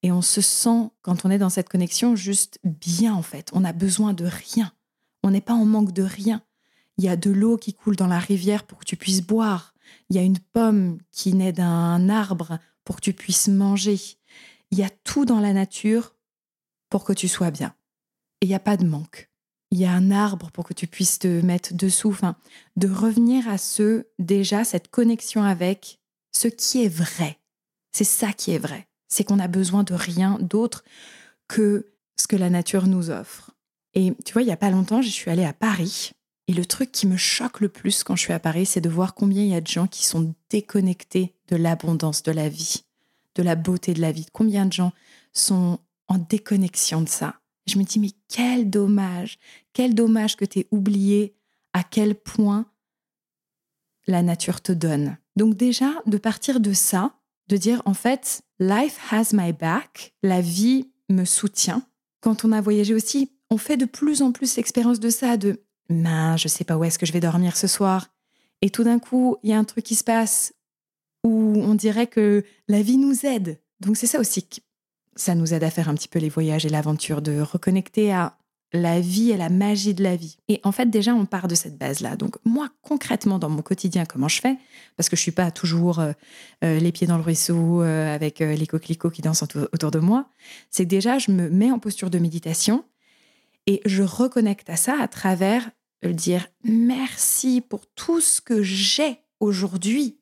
et on se sent, quand on est dans cette connexion, juste bien en fait. On a besoin de rien. On n'est pas en manque de rien. Il y a de l'eau qui coule dans la rivière pour que tu puisses boire. Il y a une pomme qui naît d'un arbre pour que tu puisses manger. Il y a tout dans la nature pour que tu sois bien. Et il n'y a pas de manque. Il y a un arbre pour que tu puisses te mettre dessous. Enfin, de revenir à ce, déjà, cette connexion avec ce qui est vrai. C'est ça qui est vrai. C'est qu'on a besoin de rien d'autre que ce que la nature nous offre. Et tu vois, il n'y a pas longtemps, je suis allée à Paris et le truc qui me choque le plus quand je suis à Paris, c'est de voir combien il y a de gens qui sont déconnectés de l'abondance de la vie, de la beauté de la vie. Combien de gens sont en déconnexion de ça. Je me dis, mais quel dommage, quel dommage que tu aies oublié à quel point la nature te donne. Donc déjà, de partir de ça, de dire, en fait, life has my back, la vie me soutient. Quand on a voyagé aussi, on fait de plus en plus l'expérience de ça, de mince, je sais pas où est-ce que je vais dormir ce soir. Et tout d'un coup, il y a un truc qui se passe où on dirait que la vie nous aide. Donc c'est ça aussi, ça nous aide à faire un petit peu les voyages et l'aventure, de reconnecter à la vie et la magie de la vie. Et en fait, déjà, on part de cette base-là. Donc, moi, concrètement, dans mon quotidien, comment je fais? Parce que je suis pas toujours euh, euh, les pieds dans le ruisseau euh, avec les coquelicots qui dansent autour de moi. C'est déjà, je me mets en posture de méditation et je reconnecte à ça à travers le dire merci pour tout ce que j'ai aujourd'hui.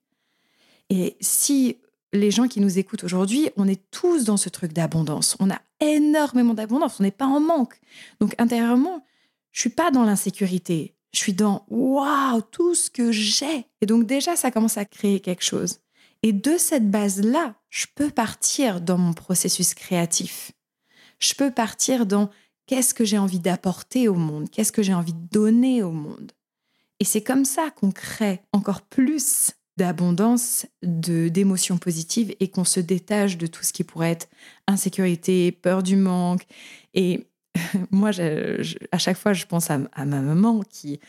Et si les gens qui nous écoutent aujourd'hui, on est tous dans ce truc d'abondance. On a énormément d'abondance, on n'est pas en manque. Donc intérieurement, je suis pas dans l'insécurité. Je suis dans waouh, tout ce que j'ai. Et donc déjà, ça commence à créer quelque chose. Et de cette base-là, je peux partir dans mon processus créatif. Je peux partir dans qu'est-ce que j'ai envie d'apporter au monde, qu'est-ce que j'ai envie de donner au monde. Et c'est comme ça qu'on crée encore plus d'abondance, de d'émotions positives et qu'on se détache de tout ce qui pourrait être insécurité, peur du manque. Et moi, à chaque fois, je pense à, ma maman qui,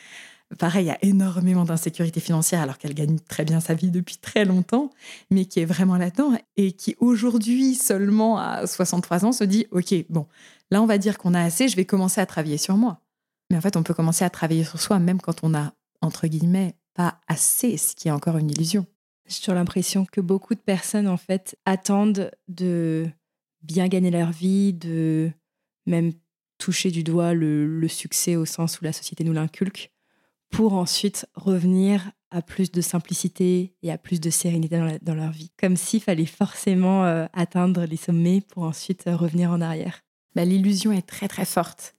pareil, a énormément d'insécurité financière alors qu'elle gagne très bien sa vie depuis très longtemps, mais qui est vraiment là-dedans et qui aujourd'hui, seulement à 63 ans, se dit, OK, bon, là, on va dire qu'on a assez, je vais commencer à travailler sur moi. Mais en fait, on peut commencer à travailler sur soi même quand on a, entre guillemets, pas assez, ce qui est encore une illusion. J'ai toujours l'impression que beaucoup de personnes, en fait, attendent de bien gagner leur vie, de même toucher du doigt le, succès au sens où la société nous l'inculque, pour ensuite revenir à plus de simplicité et à plus de sérénité dans, leur vie. Comme s'il fallait forcément euh, atteindre les sommets pour ensuite euh, revenir en arrière. Bah, L'illusion est très très forte.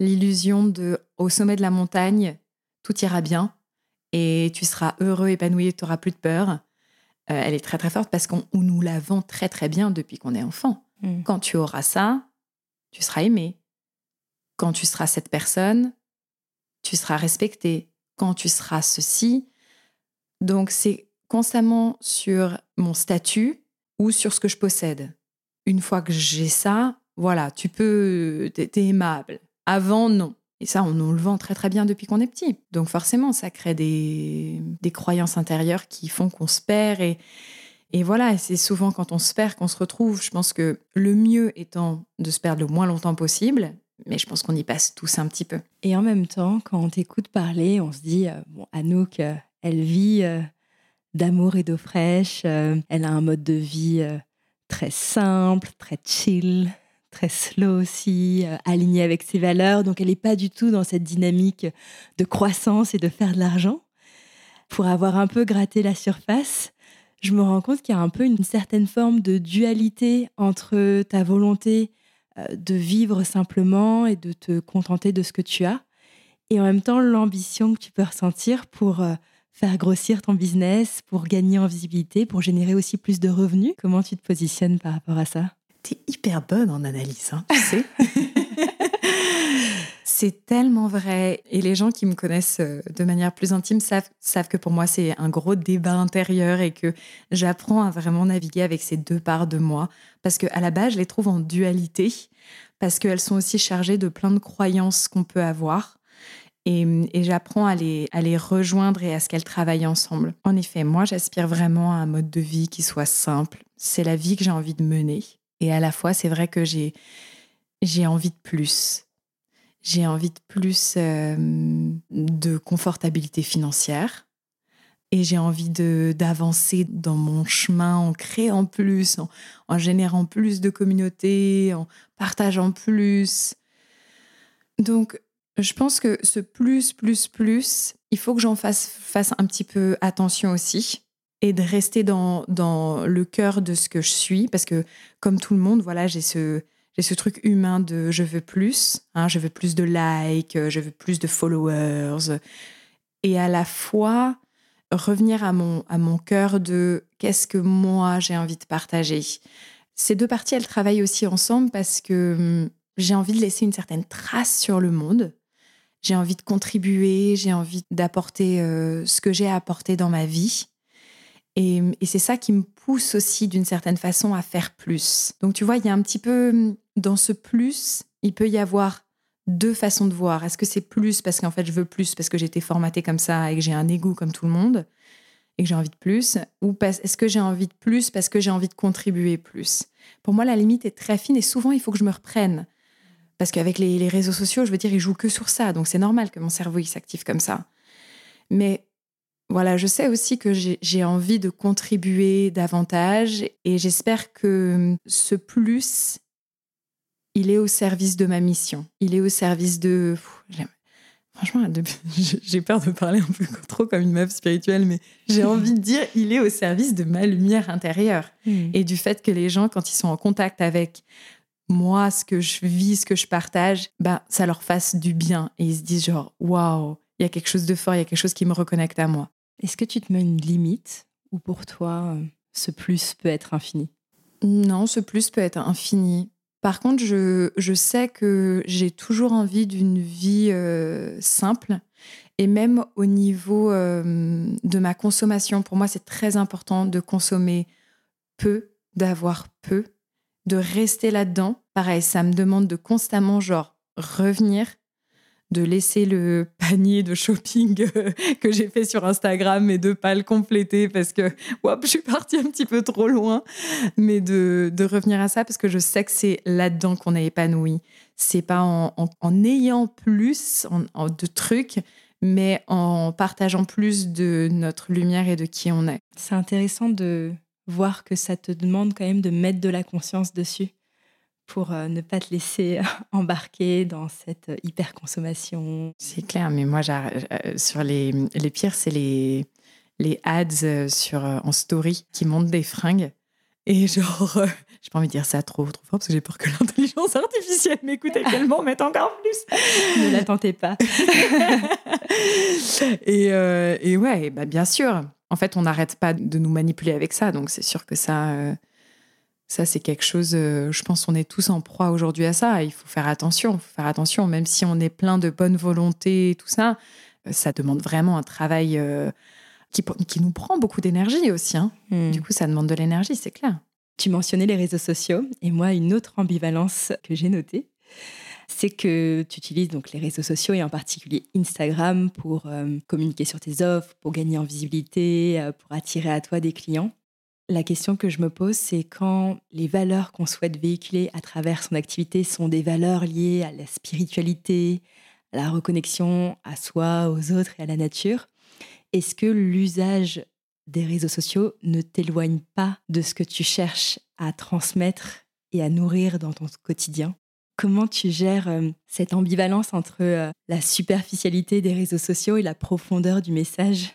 l'illusion de au sommet de la montagne, tout ira bien et tu seras heureux, épanoui, tu n'auras plus de peur. Euh, elle est très très forte parce qu'on nous la vend très très bien depuis qu'on est enfant. Mm. Quand tu auras ça, tu seras aimé. Quand tu seras cette personne, tu seras respecté. Quand tu seras ceci. Donc c'est constamment sur mon statut ou sur ce que je possède. Une fois que j'ai ça, voilà, tu peux, t'es t'es aimable. Avant, non. Et ça, on nous le vend très très bien depuis qu'on est petit. Donc forcément, ça crée des, des croyances intérieures qui font qu'on se perd. Et, voilà, c'est souvent quand on se perd qu'on se retrouve. Je pense que le mieux étant de se perdre le moins longtemps possible, mais je pense qu'on y passe tous un petit peu. Et en même temps, quand on t'écoute parler, on se dit, euh, bon, Anouk, euh, elle vit euh, d'amour et d'eau fraîche, elle a un mode de vie très simple, très chill, très slow aussi, euh, aligné avec ses valeurs, donc elle n'est pas du tout dans cette dynamique de croissance et de faire de l'argent. Pour avoir un peu gratté la surface, je me rends compte qu'il y a un peu une certaine forme de dualité entre ta volonté euh, de vivre simplement et de te contenter de ce que tu as, et en même temps l'ambition que tu peux ressentir pour euh, faire grossir ton business, pour gagner en visibilité, pour générer aussi plus de revenus. Comment tu te positionnes par rapport à ça? T'es hyper bonne en analyse, hein, tu sais. c'est tellement vrai. Et les gens qui me connaissent euh, de manière plus intime savent, que pour moi, c'est un gros débat intérieur et que j'apprends à vraiment naviguer avec ces deux parts de moi. Parce qu'à la base, je les trouve en dualité, parce qu'elles sont aussi chargées de plein de croyances qu'on peut avoir. Et, j'apprends à les rejoindre et à ce qu'elles travaillent ensemble. En effet, moi, j'aspire vraiment à un mode de vie qui soit simple. C'est la vie que j'ai envie de mener. Et à la fois, c'est vrai que j'ai j'ai envie de plus. J'ai envie de plus euh, de confortabilité financière. Et j'ai envie de d'avancer dans mon chemin en créant plus, en, générant plus de communautés, en partageant plus. Donc, je pense que ce plus, plus, plus, il faut que j'en fasse, fasse un petit peu attention aussi de rester dans, dans le cœur de ce que je suis. Parce que, comme tout le monde, voilà, j'ai ce, ce truc humain de je veux plus, hein, je veux plus de likes, je veux plus de followers. Et à la fois, revenir à mon, à mon cœur de qu'est-ce que moi j'ai envie de partager. Ces deux parties, elles travaillent aussi ensemble parce que hum, j'ai envie de laisser une certaine trace sur le monde. J'ai envie de contribuer, j'ai envie d'apporter euh, ce que j'ai à apporter dans ma vie. Et, c'est ça qui me pousse aussi d'une certaine façon à faire plus. Donc tu vois, il y a un petit peu dans ce plus, il peut y avoir deux façons de voir. Est-ce que c'est plus parce qu'en fait je veux plus parce que j'ai été formatée comme ça et que j'ai un ego comme tout le monde et que j'ai envie de plus Ou est-ce que j'ai envie de plus parce que j'ai envie de contribuer plus? Pour moi, la limite est très fine et souvent il faut que je me reprenne. Parce qu'avec les, les réseaux sociaux, je veux dire, ils jouent que sur ça. Donc c'est normal que mon cerveau il s'active comme ça. Mais voilà, je sais aussi que j'ai envie de contribuer davantage et j'espère que ce plus, il est au service de ma mission. Il est au service de... Pff, Franchement, j'ai peur de parler un peu trop comme une meuf spirituelle, mais j'ai envie de dire, il est au service de ma lumière intérieure et du fait que les gens, quand ils sont en contact avec moi, ce que je vis, ce que je partage, ben, ça leur fasse du bien et ils se disent genre, waouh, il y a quelque chose de fort, il y a quelque chose qui me reconnecte à moi. Est-ce que tu te mets une limite ou pour toi, euh, ce plus peut être infini? Non, ce plus peut être infini. Par contre, je, je sais que j'ai toujours envie d'une vie euh, simple et même au niveau euh, de ma consommation. Pour moi, c'est très important de consommer peu, d'avoir peu, de rester là-dedans. Pareil, ça me demande de constamment, genre, revenir, de laisser le panier de shopping euh, que j'ai fait sur Instagram et de pas le compléter parce que, je suis partie un petit peu trop loin mais de, de revenir à ça parce que je sais que c'est là-dedans qu'on est épanoui. C'est pas en, en- ayant plus en- de trucs, mais en partageant plus de notre lumière et de qui on est. C'est intéressant de voir que ça te demande quand même de mettre de la conscience dessus pour euh, ne pas te laisser embarquer dans cette euh, hyper-consommation. C'est clair, mais moi, euh, sur les, les pires, c'est les, les ads euh, sur, euh, en story qui montrent des fringues. Et genre, euh, j'ai pas envie de dire ça trop, trop fort parce que j'ai peur que l'intelligence artificielle m'écoute et qu'elle m'en mette encore plus. ne la tentez pas. et, euh, et, ouais, bah bien sûr. En fait, on n'arrête pas de nous manipuler avec ça. Donc, c'est sûr que ça, euh, ça c'est quelque chose. je pense qu'on est tous en proie aujourd'hui à ça. Il faut faire attention. Il faut faire attention. Même si on est plein de bonne volonté et tout ça, ça demande vraiment un travail qui, qui, nous prend beaucoup d'énergie aussi. Hein. Hmm. Du coup, ça demande de l'énergie, c'est clair. Tu mentionnais les réseaux sociaux et moi, une autre ambivalence que j'ai notée, c'est que tu utilises donc les réseaux sociaux et en particulier Instagram pour euh, communiquer sur tes offres, pour gagner en visibilité, euh, pour attirer à toi des clients. La question que je me pose, c'est quand les valeurs qu'on souhaite véhiculer à travers son activité sont des valeurs liées à la spiritualité, à la reconnexion à soi, aux autres et à la nature, est-ce que l'usage des réseaux sociaux ne t'éloigne pas de ce que tu cherches à transmettre et à nourrir dans ton quotidien? Comment tu gères euh, cette ambivalence entre euh, la superficialité des réseaux sociaux et la profondeur du message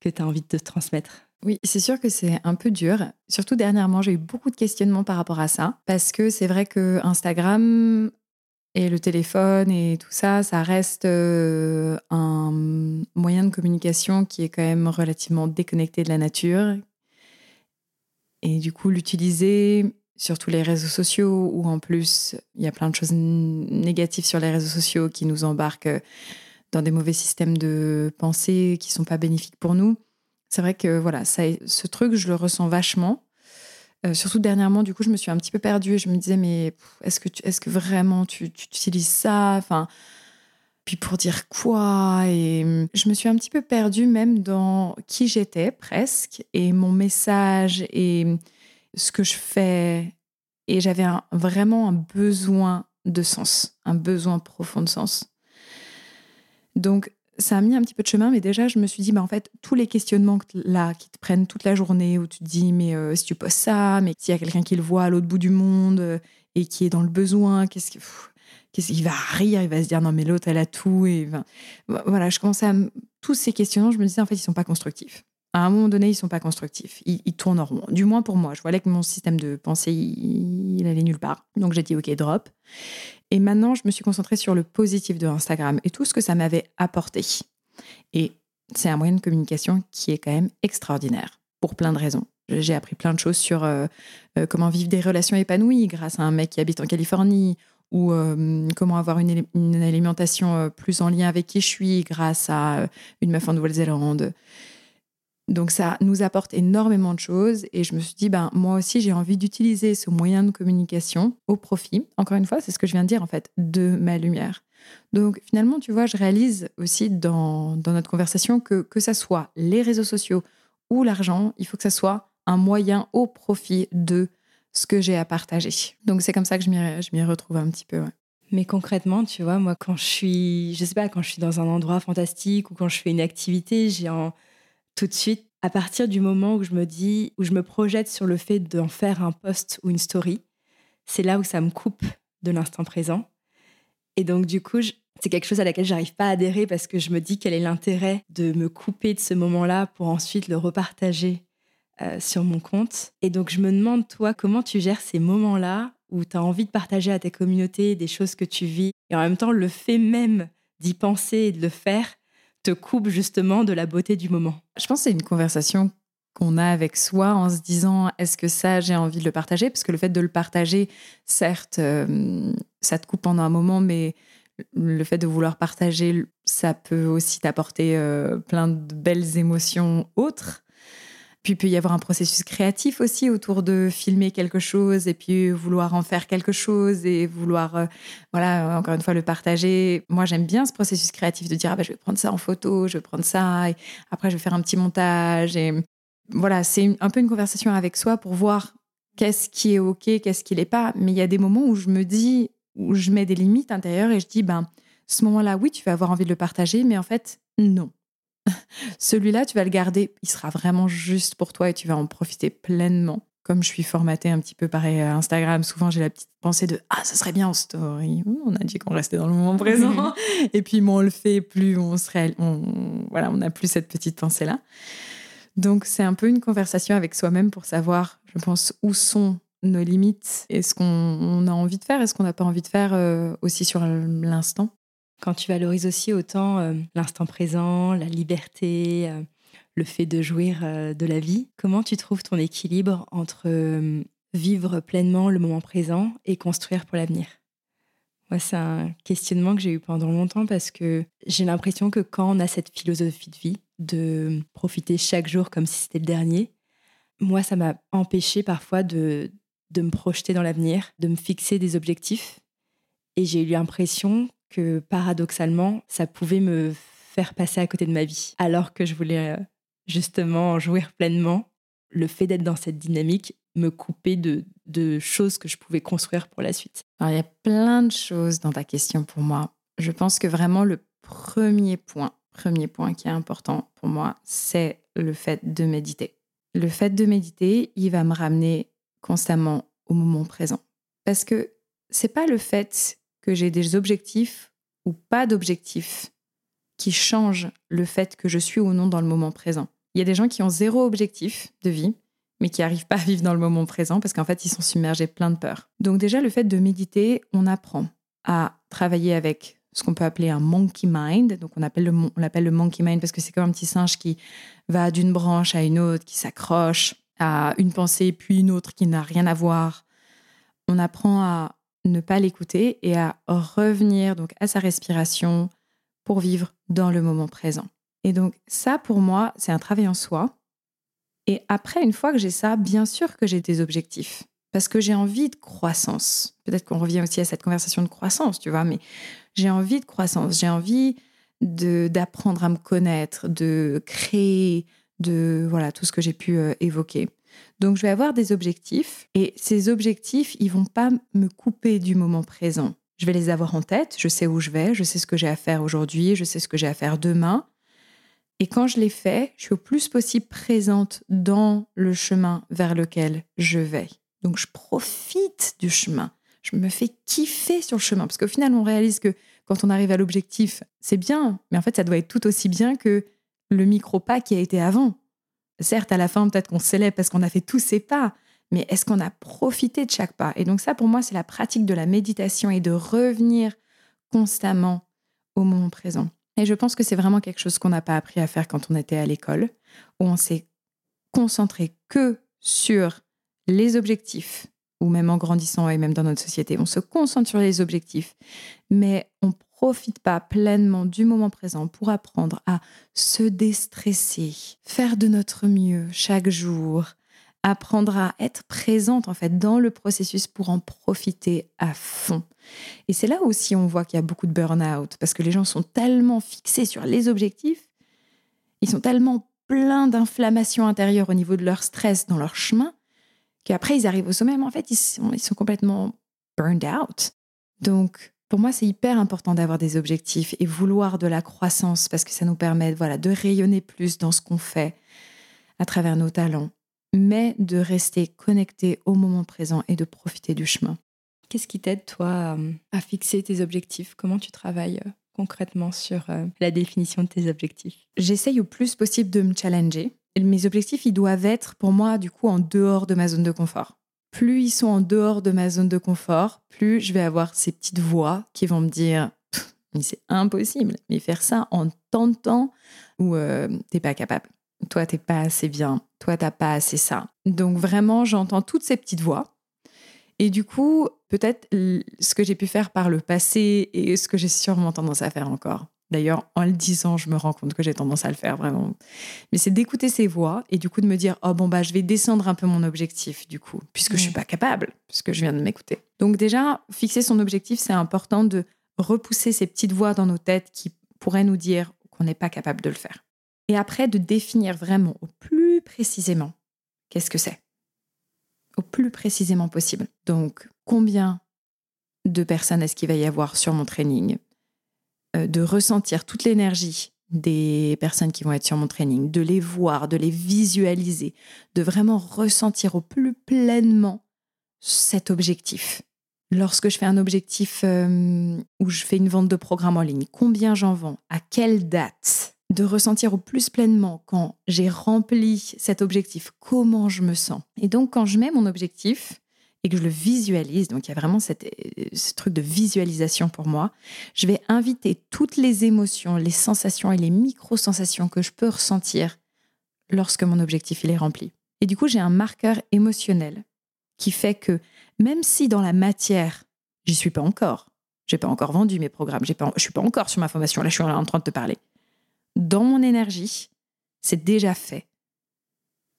que tu as envie de te transmettre? Oui, c'est sûr que c'est un peu dur. Surtout dernièrement, j'ai eu beaucoup de questionnements par rapport à ça. Parce que c'est vrai que Instagram et le téléphone et tout ça, ça reste euh, un moyen de communication qui est quand même relativement déconnecté de la nature. Et du coup, l'utiliser sur tous les réseaux sociaux, où en plus, il y a plein de choses négatives sur les réseaux sociaux qui nous embarquent dans des mauvais systèmes de pensée qui sont pas bénéfiques pour nous. C'est vrai que voilà, ça, ce truc, je le ressens vachement. Euh, surtout dernièrement, du coup, je me suis un petit peu perdue et je me disais, mais est-ce que, est que vraiment tu, utilises ça? Enfin, Puis pour dire quoi? Et hum, je me suis un petit peu perdue même dans qui j'étais presque et mon message et hum, ce que je fais. Et j'avais vraiment un besoin de sens, un besoin profond de sens. Donc, ça a mis un petit peu de chemin, mais déjà, je me suis dit, bah, en fait, tous les questionnements là qui te prennent toute la journée, où tu te dis, mais euh, si tu postes ça, mais s'il y a quelqu'un qui le voit à l'autre bout du monde euh, et qui est dans le besoin, qu'est-ce qu'il va rire, il va se dire, non, mais l'autre, elle a tout. Et voilà, je commençais à. Tous ces questionnements, je me disais, en fait, ils sont pas constructifs. À un moment donné, ils sont pas constructifs. Ils, tournent en rond. Du moins pour moi. Je voyais que mon système de pensée, il, il allait nulle part. Donc j'ai dit, OK, drop. Et maintenant, je me suis concentrée sur le positif de Instagram et tout ce que ça m'avait apporté. Et c'est un moyen de communication qui est quand même extraordinaire, pour plein de raisons. J'ai appris plein de choses sur euh, euh, comment vivre des relations épanouies grâce à un mec qui habite en Californie, ou euh, comment avoir une, une, alimentation plus en lien avec qui je suis grâce à une meuf en Nouvelle-Zélande. Donc ça nous apporte énormément de choses et je me suis dit, ben, moi aussi j'ai envie d'utiliser ce moyen de communication au profit, encore une fois, c'est ce que je viens de dire en fait, de ma lumière. Donc finalement, tu vois, je réalise aussi dans, dans notre conversation que que ça soit les réseaux sociaux ou l'argent, il faut que ça soit un moyen au profit de ce que j'ai à partager. Donc c'est comme ça que je m'y retrouve un petit peu. Mais concrètement, tu vois, moi quand je suis, je sais pas, quand je suis dans un endroit fantastique ou quand je fais une activité, j'ai en tout de suite, à partir du moment où je me dis, où je me projette sur le fait d'en faire un post ou une story, c'est là où ça me coupe de l'instant présent. Et donc, du coup, c'est quelque chose à laquelle j'arrive pas à adhérer parce que je me dis quel est l'intérêt de me couper de ce moment-là pour ensuite le repartager euh, sur mon compte. Et donc, je me demande, toi, comment tu gères ces moments-là où tu as envie de partager à ta communauté des choses que tu vis et en même temps, le fait même d'y penser et de le faire te coupe justement de la beauté du moment. Je pense que c'est une conversation qu'on a avec soi en se disant est-ce que ça j'ai envie de le partager? Parce que le fait de le partager certes euh, ça te coupe pendant un moment mais le fait de vouloir partager ça peut aussi t'apporter euh, plein de belles émotions autres puis il peut y avoir un processus créatif aussi autour de filmer quelque chose et puis vouloir en faire quelque chose et vouloir, euh, voilà, encore une fois, le partager. Moi, j'aime bien ce processus créatif de dire, ah bah, je vais prendre ça en photo, je vais prendre ça, et après, je vais faire un petit montage. Et voilà, c'est un peu une conversation avec soi pour voir qu'est-ce qui est OK, qu'est-ce qui l'est pas. Mais il y a des moments où je me dis, où je mets des limites intérieures et je dis, ben, ce moment-là, oui, tu vas avoir envie de le partager, mais en fait, non. Celui-là, tu vas le garder, il sera vraiment juste pour toi et tu vas en profiter pleinement. Comme je suis formatée un petit peu pareil à Instagram, souvent j'ai la petite pensée de Ah, ça serait bien en story. On a dit qu'on restait dans le moment présent. et puis, moins on le fait, plus on serait. On, voilà, on n'a plus cette petite pensée-là. Donc c'est un peu une conversation avec soi-même pour savoir, je pense, où sont nos limites et ce qu'on a envie de faire? Et ce qu'on n'a pas envie de faire euh, aussi sur l'instant? Quand tu valorises aussi autant euh, l'instant présent, la liberté, euh, le fait de jouir de la vie, comment tu trouves ton équilibre entre vivre pleinement le moment présent et construire pour l'avenir? Moi, c'est un questionnement que j'ai eu pendant longtemps parce que j'ai l'impression que quand on a cette philosophie de vie, de profiter chaque jour comme si c'était le dernier, moi, ça m'a empêché parfois de, de me projeter dans l'avenir, de me fixer des objectifs. Et j'ai eu l'impression que paradoxalement, ça pouvait me faire passer à côté de ma vie, alors que je voulais euh, justement jouir pleinement. Le fait d'être dans cette dynamique me coupait de, de choses que je pouvais construire pour la suite. Alors, il y a plein de choses dans ta question pour moi. Je pense que vraiment le premier point, premier point qui est important pour moi, c'est le fait de méditer. Le fait de méditer, il va me ramener constamment au moment présent. Parce que c'est pas le fait que j'ai des objectifs ou pas d'objectifs qui change le fait que je suis ou non dans le moment présent. Il y a des gens qui ont zéro objectif de vie, mais qui n'arrivent pas à vivre dans le moment présent parce qu'en fait, ils sont submergés plein de peurs. Donc déjà, le fait de méditer, on apprend à travailler avec ce qu'on peut appeler un monkey mind. Donc on appelle le, on l'appelle le monkey mind parce que c'est comme un petit singe qui va d'une branche à une autre, qui s'accroche à une pensée puis une autre qui n'a rien à voir. On apprend à ne pas l'écouter et à revenir donc à sa respiration pour vivre dans le moment présent. Et donc ça pour moi, c'est un travail en soi et après, une fois que j'ai ça, bien sûr que j'ai des objectifs. Parce que j'ai envie de croissance. Peut-être qu'on revient aussi à cette conversation de croissance, tu vois, mais j'ai envie de croissance. J'ai envie d'apprendre à me connaître, de créer, de voilà tout ce que j'ai pu euh, évoquer. Donc je vais avoir des objectifs et ces objectifs, ils vont pas me couper du moment présent. Je vais les avoir en tête, je sais où je vais, je sais ce que j'ai à faire aujourd'hui, je sais ce que j'ai à faire demain, et quand je l'ai fait, je suis au plus possible présente dans le chemin vers lequel je vais. Donc je profite du chemin. Je me fais kiffer sur le chemin. Parce qu'au final, on réalise que quand on arrive à l'objectif, c'est bien. Mais en fait, ça doit être tout aussi bien que le micro-pas qui a été avant. Certes, à la fin, peut-être qu'on célèbre parce qu'on a fait tous ces pas. Mais est-ce qu'on a profité de chaque pas? Et donc ça, pour moi, c'est la pratique de la méditation et de revenir constamment au moment présent. Et je pense que c'est vraiment quelque chose qu'on n'a pas appris à faire quand on était à l'école, où on s'est concentré que sur les objectifs, ou même en grandissant et même dans notre société, on se concentre sur les objectifs, mais on profite pas pleinement du moment présent pour apprendre à se déstresser, faire de notre mieux chaque jour, apprendre à être présente en fait dans le processus pour en profiter à fond. Et c'est là aussi on voit qu'il y a beaucoup de burn-out, parce que les gens sont tellement fixés sur les objectifs, ils sont tellement pleins d'inflammation intérieure au niveau de leur stress dans leur chemin, qu'après ils arrivent au sommet, mais en fait ils sont, ils sont complètement burned out. Donc pour moi, c'est hyper important d'avoir des objectifs et vouloir de la croissance parce que ça nous permet voilà, de rayonner plus dans ce qu'on fait à travers nos talents, mais de rester connecté au moment présent et de profiter du chemin. Qu'est-ce qui t'aide, toi, euh, à fixer tes objectifs? Comment tu travailles euh, concrètement sur euh, la définition de tes objectifs? J'essaye au plus possible de me challenger. mes objectifs, ils doivent être, pour moi, du coup, en dehors de ma zone de confort. Plus ils sont en dehors de ma zone de confort, plus je vais avoir ces petites voix qui vont me dire mais c'est impossible. Mais faire ça en tant de temps où t'es pas capable. Toi, t'es pas assez bien. Toi, t'as pas assez ça. Donc vraiment, j'entends toutes ces petites voix et du coup, peut-être ce que j'ai pu faire par le passé et ce que j'ai sûrement tendance à faire encore. D'ailleurs, en le disant, je me rends compte que j'ai tendance à le faire vraiment. Mais c'est d'écouter ces voix et du coup de me dire oh bon bah je vais descendre un peu mon objectif du coup puisque je suis pas capable puisque je viens de m'écouter. Donc déjà fixer son objectif, c'est important de repousser ces petites voix dans nos têtes qui pourraient nous dire qu'on n'est pas capable de le faire. Et après de définir vraiment au plus précisément qu'est-ce que c'est au plus précisément possible. Donc, combien de personnes est-ce qu'il va y avoir sur mon training? De ressentir toute l'énergie des personnes qui vont être sur mon training, de les voir, de les visualiser, de vraiment ressentir au plus pleinement cet objectif. Lorsque je fais un objectif euh, où je fais une vente de programme en ligne, combien j'en vends À quelle date de ressentir au plus pleinement quand j'ai rempli cet objectif, comment je me sens. Et donc, quand je mets mon objectif et que je le visualise, donc il y a vraiment cette, ce truc de visualisation pour moi, je vais inviter toutes les émotions, les sensations et les micro-sensations que je peux ressentir lorsque mon objectif il est rempli. Et du coup, j'ai un marqueur émotionnel qui fait que même si dans la matière, j'y suis pas encore, j'ai pas encore vendu mes programmes, j'ai pas, je suis pas encore sur ma formation, là je suis en train de te parler dans mon énergie, c'est déjà fait.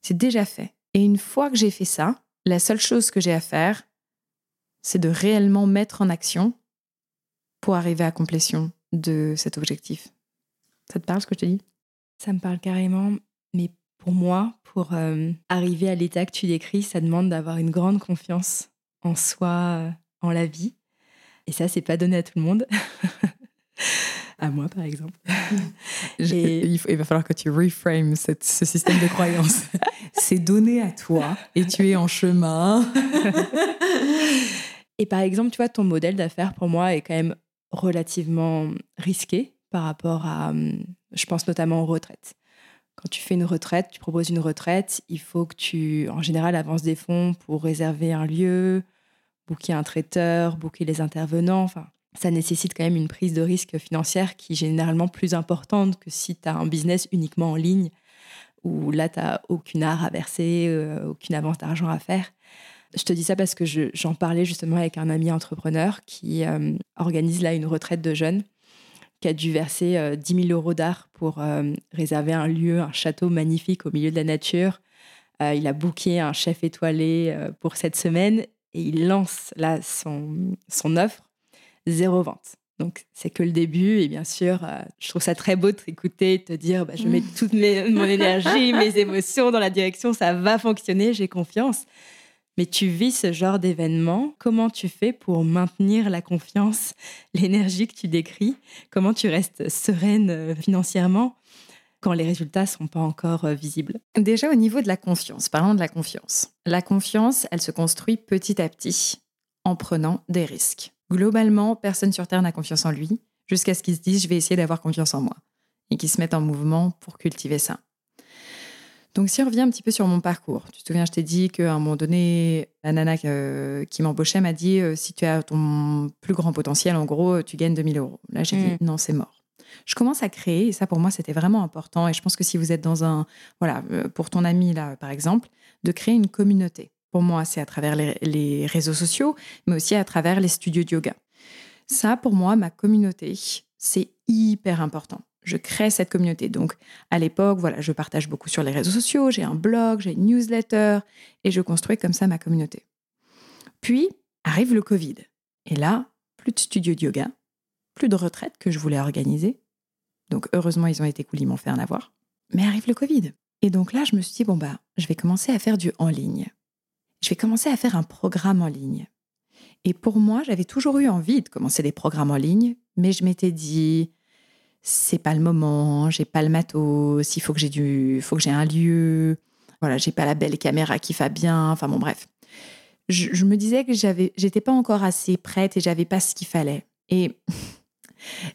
C'est déjà fait. Et une fois que j'ai fait ça, la seule chose que j'ai à faire, c'est de réellement mettre en action pour arriver à complétion de cet objectif. Ça te parle ce que je te dis? Ça me parle carrément, mais pour moi, pour euh, arriver à l'état que tu décris, ça demande d'avoir une grande confiance en soi, euh, en la vie. Et ça, c'est pas donné à tout le monde. à moi, par exemple. il, va falloir que tu reframes ce système de croyance. C'est donné à toi et tu es en chemin. et par exemple, tu vois, ton modèle d'affaires pour moi est quand même relativement risqué par rapport à, hum, je pense notamment aux retraites. Quand tu fais une retraite, tu proposes une retraite, il faut que tu, en général, avances des fonds pour réserver un lieu, booker un traiteur, booker les intervenants. Enfin, ça nécessite quand même une prise de risque financière qui est généralement plus importante que si tu as un business uniquement en ligne, où là, tu n'as aucune art à verser, euh, aucune avance d'argent à faire. Je te dis ça parce que j'en parlais justement avec un ami entrepreneur qui euh, organise là une retraite de jeunes, qui a dû verser 10 euh, 000 euros d'art pour réserver un lieu, un château magnifique au milieu de la nature. il a booké un chef étoilé pour cette semaine et il lance là son, son offre zéro vente. Donc, c'est que le début. Et bien sûr, euh, je trouve ça très beau de t'écouter, de te dire bah, je mets toute mon énergie, mes émotions dans la direction, ça va fonctionner, j'ai confiance. Mais tu vis ce genre d'événement. Comment tu fais pour maintenir la confiance, l'énergie que tu décris? Comment tu restes sereine euh, financièrement quand les résultats ne sont pas encore euh, visibles? Déjà, au niveau de la confiance, parlons de la confiance. La confiance, elle se construit petit à petit en prenant des risques. Globalement, personne sur Terre n'a confiance en lui, jusqu'à ce qu'il se dise je vais essayer d'avoir confiance en moi, et qu'il se mette en mouvement pour cultiver ça. Donc si on revient un petit peu sur mon parcours, tu te souviens, je t'ai dit qu'à un moment donné, la nana euh, qui m'embauchait m'a dit euh, si tu as ton plus grand potentiel, en gros, tu gagnes 2000 euros. Là, j'ai dit mm. non, c'est mort. Je commence à créer, et ça pour moi c'était vraiment important, et je pense que si vous êtes dans un, voilà, euh, pour ton ami là par exemple, de créer une communauté. Pour moi, c'est à travers les, réseaux sociaux, mais aussi à travers les studios de yoga. Ça, pour moi, ma communauté, c'est hyper important. Je crée cette communauté. Donc, à l'époque, voilà, je partage beaucoup sur les réseaux sociaux, j'ai un blog, j'ai une newsletter, et je construis comme ça ma communauté. Puis, arrive le Covid. Et là, plus de studios de yoga, plus de retraites que je voulais organiser. Donc, heureusement, ils ont été cool, ils m'ont fait en avoir. Mais arrive le Covid. Et donc là, je me suis dit, bon, bah, je vais commencer à faire du en ligne je vais commencer à faire un programme en ligne. Et pour moi, j'avais toujours eu envie de commencer des programmes en ligne, mais je m'étais dit, c'est pas le moment, j'ai pas le matos, il faut que j'ai du, faut que j'ai un lieu, voilà, j'ai pas la belle caméra qui va bien, enfin bon bref. Je, me disais que j'avais, j'étais pas encore assez prête et j'avais pas ce qu'il fallait. Et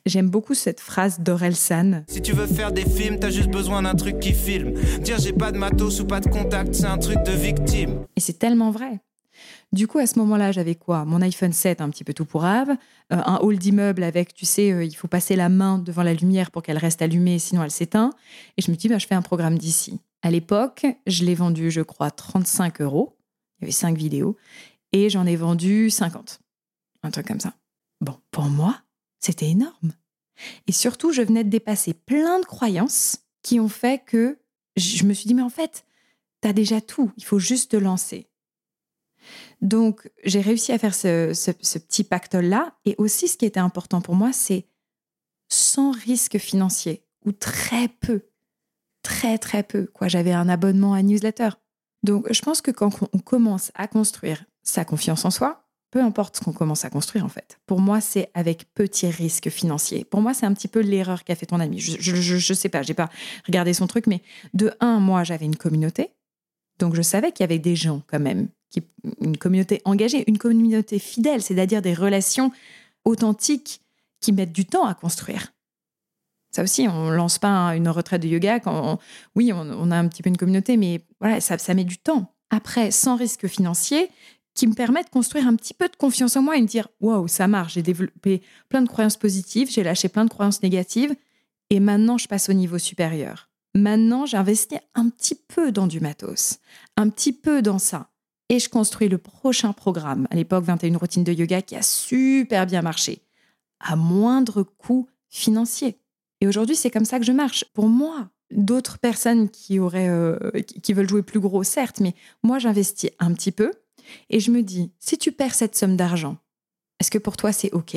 J'aime beaucoup cette phrase d'Orelsan. Si tu veux faire des films, t'as juste besoin d'un truc qui filme. Dire j'ai pas de matos ou pas de contact, c'est un truc de victime. Et c'est tellement vrai. Du coup, à ce moment-là, j'avais quoi? Mon iPhone 7, un petit peu tout pour euh, un hall d'immeuble avec, tu sais, euh, il faut passer la main devant la lumière pour qu'elle reste allumée, sinon elle s'éteint. Et je me dis, bah, je fais un programme d'ici. À l'époque, je l'ai vendu, je crois, 35 euros. Il y avait 5 vidéos. Et j'en ai vendu 50. Un truc comme ça. Bon, pour moi, c'était énorme. Et surtout, je venais de dépasser plein de croyances qui ont fait que je me suis dit, mais en fait, tu as déjà tout, il faut juste te lancer. Donc, j'ai réussi à faire ce, petit pactole-là. Et aussi, ce qui était important pour moi, c'est sans risque financier, ou très peu. Très, très peu. Quoi, J'avais un abonnement à newsletter. Donc, je pense que quand on commence à construire sa confiance en soi, peu importe ce qu'on commence à construire en fait. Pour moi, c'est avec petits risques financiers. Pour moi, c'est un petit peu l'erreur qu'a fait ton ami. Je, je, sais pas, j'ai pas regardé son truc, mais de un, moi, j'avais une communauté, donc je savais qu'il y avait des gens quand même, une communauté engagée, une communauté fidèle, c'est-à-dire des relations authentiques qui mettent du temps à construire. Ça aussi, on lance pas une retraite de yoga quand, oui, on, a un petit peu une communauté, mais voilà, ça met du temps. Après, sans risque financier, qui me permet de construire un petit peu de confiance en moi et me dire waouh, ça marche, j'ai développé plein de croyances positives, j'ai lâché plein de croyances négatives et maintenant je passe au niveau supérieur. Maintenant, j'investis un petit peu dans du matos, un petit peu dans ça. Et je construis le prochain programme, à l'époque 21 routines de yoga, qui a super bien marché, à moindre coût financier. Et aujourd'hui, c'est comme ça que je marche. Pour moi, d'autres personnes qui auraient, euh, qui veulent jouer plus gros, certes, mais moi, j'investis un petit peu et je me dis, si tu perds cette somme d'argent, est-ce que pour toi c'est OK?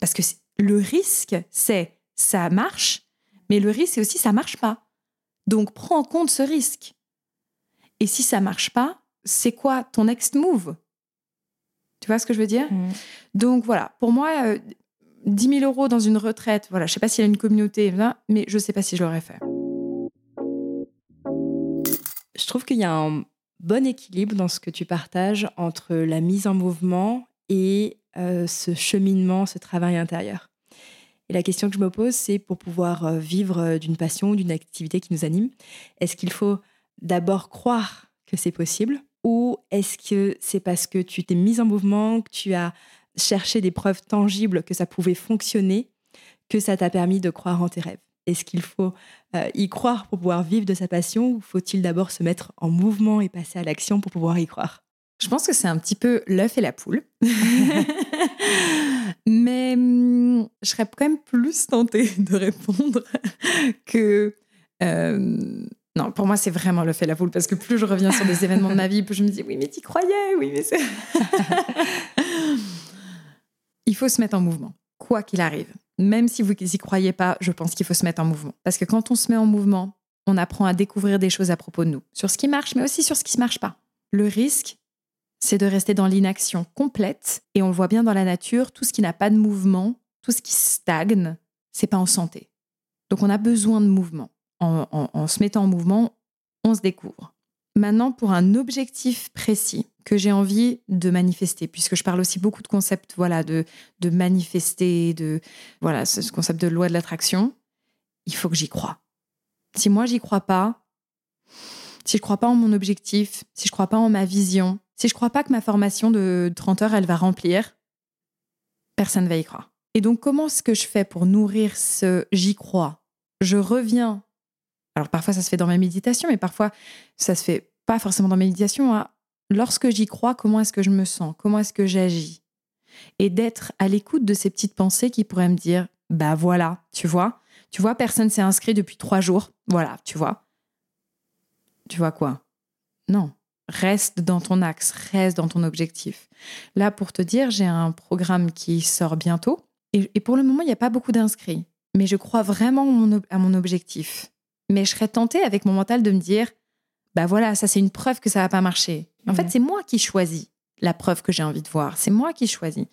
Parce que le risque, c'est ça marche, mais le risque, c'est aussi ça marche pas. Donc prends en compte ce risque. Et si ça marche pas, c'est quoi ton next move? Tu vois ce que je veux dire? Mmh. Donc voilà, pour moi, 10 euh, 000 euros dans une retraite, voilà, je sais pas s'il y a une communauté, mais je sais pas si je l'aurais fait. Je trouve qu'il y a un bon équilibre dans ce que tu partages entre la mise en mouvement et euh, ce cheminement, ce travail intérieur. Et la question que je me pose, c'est pour pouvoir euh, vivre euh, d'une passion, d'une activité qui nous anime, est-ce qu'il faut d'abord croire que c'est possible ou est-ce que c'est parce que tu t'es mise en mouvement, que tu as cherché des preuves tangibles que ça pouvait fonctionner, que ça t'a permis de croire en tes rêves? Est-ce qu'il faut euh, y croire pour pouvoir vivre de sa passion ou faut-il d'abord se mettre en mouvement et passer à l'action pour pouvoir y croire? Je pense que c'est un petit peu l'œuf et la poule. Mais hum, je serais quand même plus tentée de répondre que... Euh, non, pour moi, c'est vraiment l'œuf et la poule parce que plus je reviens sur des événements de ma vie, plus je me dis oui, mais tu croyais, oui, mais c'est. Il faut se mettre en mouvement, quoi qu'il arrive même si vous n'y croyez pas, je pense qu'il faut se mettre en mouvement. Parce que quand on se met en mouvement, on apprend à découvrir des choses à propos de nous, sur ce qui marche, mais aussi sur ce qui ne marche pas. Le risque, c'est de rester dans l'inaction complète. Et on le voit bien dans la nature, tout ce qui n'a pas de mouvement, tout ce qui stagne, c'est pas en santé. Donc on a besoin de mouvement. en se mettant en mouvement, on se découvre. Maintenant, pour un objectif précis, que j'ai envie de manifester, puisque je parle aussi beaucoup de concepts, voilà, de, de manifester, de voilà, ce concept de loi de l'attraction. Il faut que j'y croie. Si moi j'y crois pas, si je crois pas en mon objectif, si je crois pas en ma vision, si je crois pas que ma formation de 30 heures elle va remplir, personne va y croire. Et donc comment est-ce que je fais pour nourrir ce j'y crois? Je reviens. Alors parfois ça se fait dans ma méditation, mais parfois ça se fait pas forcément dans ma méditation à lorsque j'y crois, comment est-ce que je me sens? Comment est-ce que j'agis? Et d'être à l'écoute de ces petites pensées qui pourraient me dire Bah voilà, tu vois, tu vois, personne s'est inscrit depuis trois jours. Voilà, tu vois? Tu vois quoi? Non. Reste dans ton axe, reste dans ton objectif. Là, pour te dire, j'ai un programme qui sort bientôt. Et, pour le moment, il n'y a pas beaucoup d'inscrits. Mais je crois vraiment à mon objectif. Mais je serais tentée avec mon mental de me dire bah voilà, ça c'est une preuve que ça va pas marcher. En fait, c'est moi qui choisis la preuve que j'ai envie de voir. C'est moi qui choisis.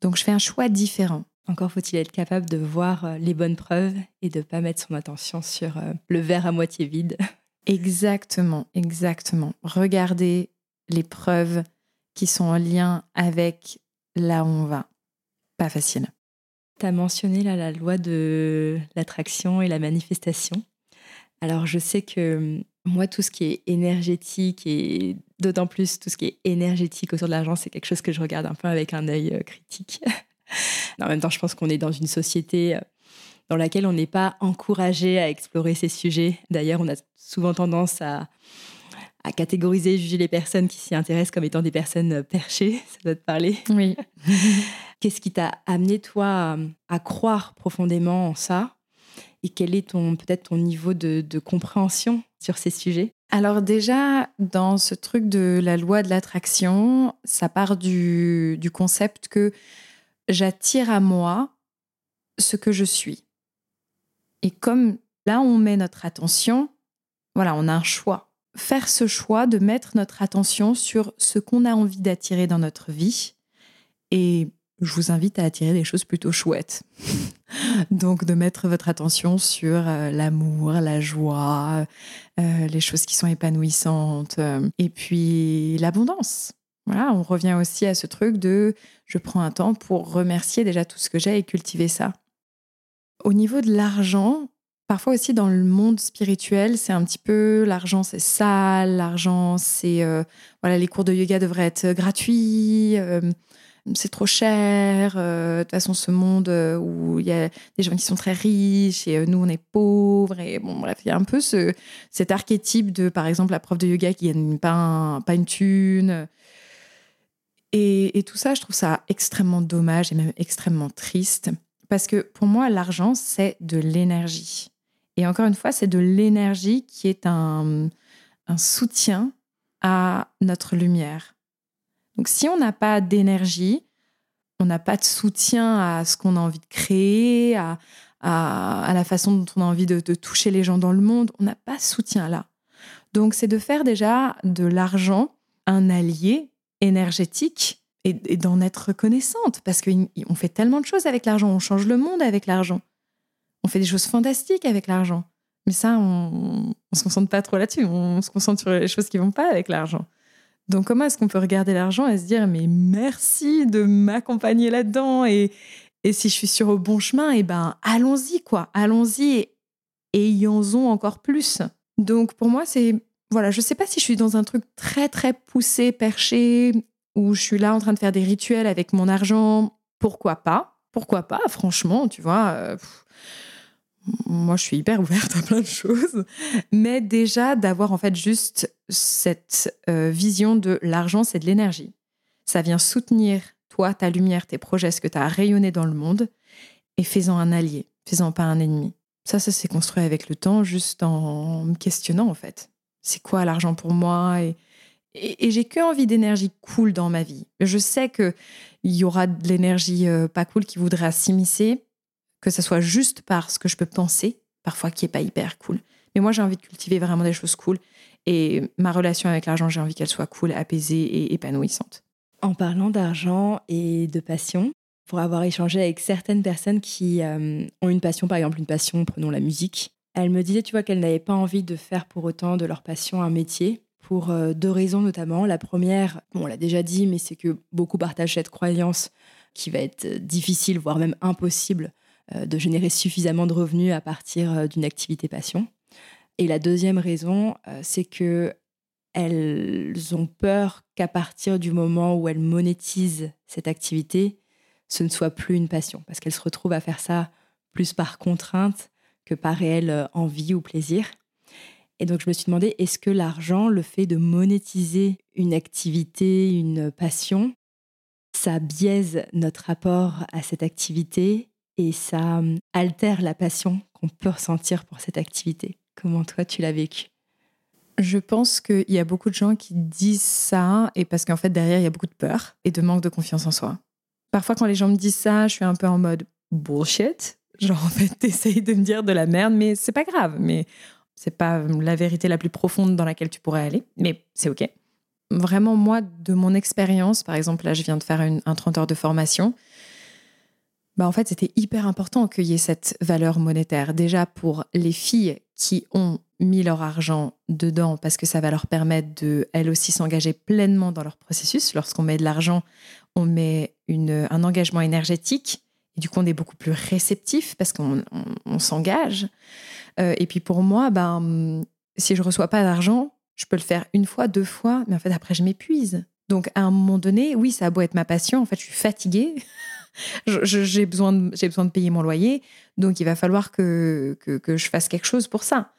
Donc, je fais un choix différent. Encore faut-il être capable de voir euh, les bonnes preuves et de ne pas mettre son attention sur euh, le verre à moitié vide. Exactement, exactement. Regardez les preuves qui sont en lien avec là où on va. Pas facile. Tu as mentionné là, la loi de l'attraction et la manifestation. Alors je sais que hum, moi, tout ce qui est énergétique et d'autant plus tout ce qui est énergétique autour de l'argent, c'est quelque chose que je regarde un peu avec un œil euh, critique. en même temps, je pense qu'on est dans une société euh, dans laquelle on n'est pas encouragé à explorer ces sujets. D'ailleurs, on a souvent tendance à, à catégoriser, juger les personnes qui s'y intéressent comme étant des personnes euh, perchées. Ça doit te parler. Oui. Qu'est-ce qui t'a amené, toi, à croire profondément en ça? Et quel est ton peut-être ton niveau de compréhension sur ces sujets? Alors déjà, dans ce truc de la loi de l'attraction, ça part du, du concept que j'attire à moi ce que je suis. Et comme là, on met notre attention, voilà, on a un choix. Faire ce choix de mettre notre attention sur ce qu'on a envie d'attirer dans notre vie. Et je vous invite à attirer des choses plutôt chouettes. Donc de mettre votre attention sur euh, l'amour, la joie, euh, les choses qui sont épanouissantes, euh, et puis l'abondance. Voilà, on revient aussi à ce truc de je prends un temps pour remercier déjà tout ce que j'ai et cultiver ça. Au niveau de l'argent, parfois aussi dans le monde spirituel, c'est un petit peu l'argent c'est sale, l'argent c'est voilà les cours de yoga devraient être gratuits, c'est trop cher. euh, de toute façon, ce monde euh, où il y a des gens qui sont très riches et euh, nous on est pauvres et bon bref, il y a un peu ce, cet archétype de par exemple la prof de yoga qui gagne pas un- une thune. Et, et tout ça, je trouve ça extrêmement dommage et même extrêmement triste. Parce que pour moi, l'argent, c'est de l'énergie. Et encore une fois, c'est de l'énergie qui est un, un soutien à notre lumière. Donc si on n'a pas d'énergie, on n'a pas de soutien à ce qu'on a envie de créer, à, à, la façon dont on a envie de, toucher les gens dans le monde, on n'a pas ce soutien-là. Donc c'est de faire déjà de l'argent un allié énergétique et, d'en être reconnaissante parce qu'on fait tellement de choses avec l'argent, on change le monde avec l'argent, on fait des choses fantastiques avec l'argent. Mais ça, on ne se concentre pas trop là-dessus, on se concentre sur les choses qui vont pas avec l'argent. Donc comment est-ce qu'on peut regarder l'argent et se dire mais merci de m'accompagner là-dedans et, et si je suis sur le bon chemin, et ben allons-y quoi, allons-y et ayons-en encore plus. Donc pour moi c'est voilà, je sais pas si je suis dans un truc très très poussé, perché, où je suis là en train de faire des rituels avec mon argent. Pourquoi pas? Pourquoi pas Franchement, tu vois. euh, moi, je suis hyper ouverte à plein de choses, mais déjà d'avoir en fait juste cette euh, vision de l'argent, c'est de l'énergie. Ça vient soutenir toi, ta lumière, tes projets, ce que tu as rayonné dans le monde, et fais-en un allié, fais-en pas un ennemi. Ça, ça s'est construit avec le temps, juste en me questionnant en fait. C'est quoi l'argent pour moi et, j'ai que envie d'énergie cool dans ma vie. Je sais que il y aura de l'énergie euh, pas cool qui voudra s'immiscer, que ça soit juste par ce que je peux penser, parfois qui est pas hyper cool. Mais moi, j'ai envie de cultiver vraiment des choses cool. Et ma relation avec l'argent, j'ai envie qu'elle soit cool, apaisée et épanouissante. En parlant d'argent et de passion, pour avoir échangé avec certaines personnes qui euh, ont une passion, par exemple une passion, prenons la musique, elles me disaient, tu vois, qu'elles n'avaient pas envie de faire pour autant de leur passion un métier, pour euh, deux raisons notamment. La première, on l'a déjà dit, mais c'est que beaucoup partagent cette croyance qui va être difficile, voire même impossible, de générer suffisamment de revenus à partir euh, d'une activité passion. Et la deuxième raison, euh, c'est que elles ont peur qu'à partir du moment où elles monétisent cette activité, ce ne soit plus une passion, parce qu'elles se retrouvent à faire ça plus par contrainte que par réelle euh, envie ou plaisir. Et donc je me suis demandé, est-ce que l'argent, le fait de monétiser une activité, une passion, ça biaise notre rapport à cette activité et ça hum, altère la passion qu'on peut ressentir pour cette activité Comment toi tu l'as vécu? Je pense qu'il y a beaucoup de gens qui disent ça, et parce qu'en fait, derrière, il y a beaucoup de peur et de manque de confiance en soi. Parfois, quand les gens me disent ça, je suis un peu en mode bullshit. Genre, en fait, t'essayes de me dire de la merde, mais c'est pas grave. Mais c'est pas la vérité la plus profonde dans laquelle tu pourrais aller, mais c'est OK. Vraiment, moi, de mon expérience, par exemple, là, je viens de faire un 30 heures de formation. Bah, en fait, c'était hyper important qu'il y ait cette valeur monétaire. Déjà pour les filles qui ont mis leur argent dedans parce que ça va leur permettre de, elles aussi, s'engager pleinement dans leur processus. Lorsqu'on met de l'argent, on met une, un engagement énergétique. Et du coup, on est beaucoup plus réceptif parce qu'on on- s'engage. Euh, et puis pour moi, ben, si je reçois pas d'argent, je peux le faire une fois, deux fois, mais en fait, après, je m'épuise. Donc, à un moment donné, oui, ça a beau être ma passion, en fait, je suis fatiguée. J'ai besoin, de- besoin de payer mon loyer, donc il va falloir que, que, je fasse quelque chose pour ça.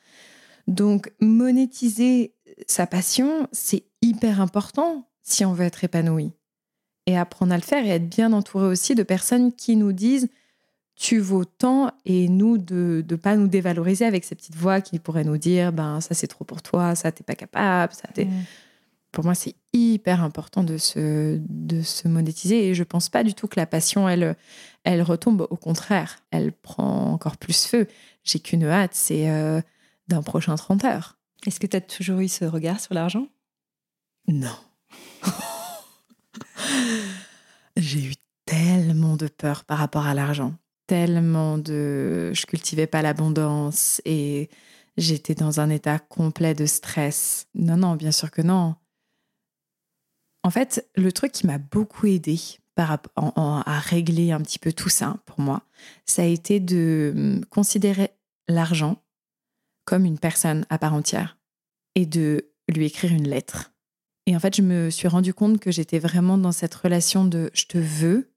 Donc, monétiser sa passion, c'est hyper important si on veut être épanoui. Et apprendre à le faire et être bien entouré aussi de personnes qui nous disent tu vaux tant et nous de ne pas nous dévaloriser avec ces petites voix qui pourraient nous dire ben ça c'est trop pour toi, ça t'es pas capable, ça. Pour moi, c'est hyper important de se, de se monétiser et je pense pas du tout que la passion, elle, elle retombe. Au contraire, elle prend encore plus feu. J'ai qu'une hâte, c'est euh, d'un prochain 30 heures. Est-ce que tu as toujours eu ce regard sur l'argent? Non. J'ai eu tellement de peur par rapport à l'argent. Tellement de... Je cultivais pas l'abondance et j'étais dans un état complet de stress. Non, non, bien sûr que non. En fait, le truc qui m'a beaucoup aidé à régler un petit peu tout ça pour moi, ça a été de hum, considérer l'argent comme une personne à part entière et de lui écrire une lettre. Et en fait, je me suis rendu compte que j'étais vraiment dans cette relation de je te veux,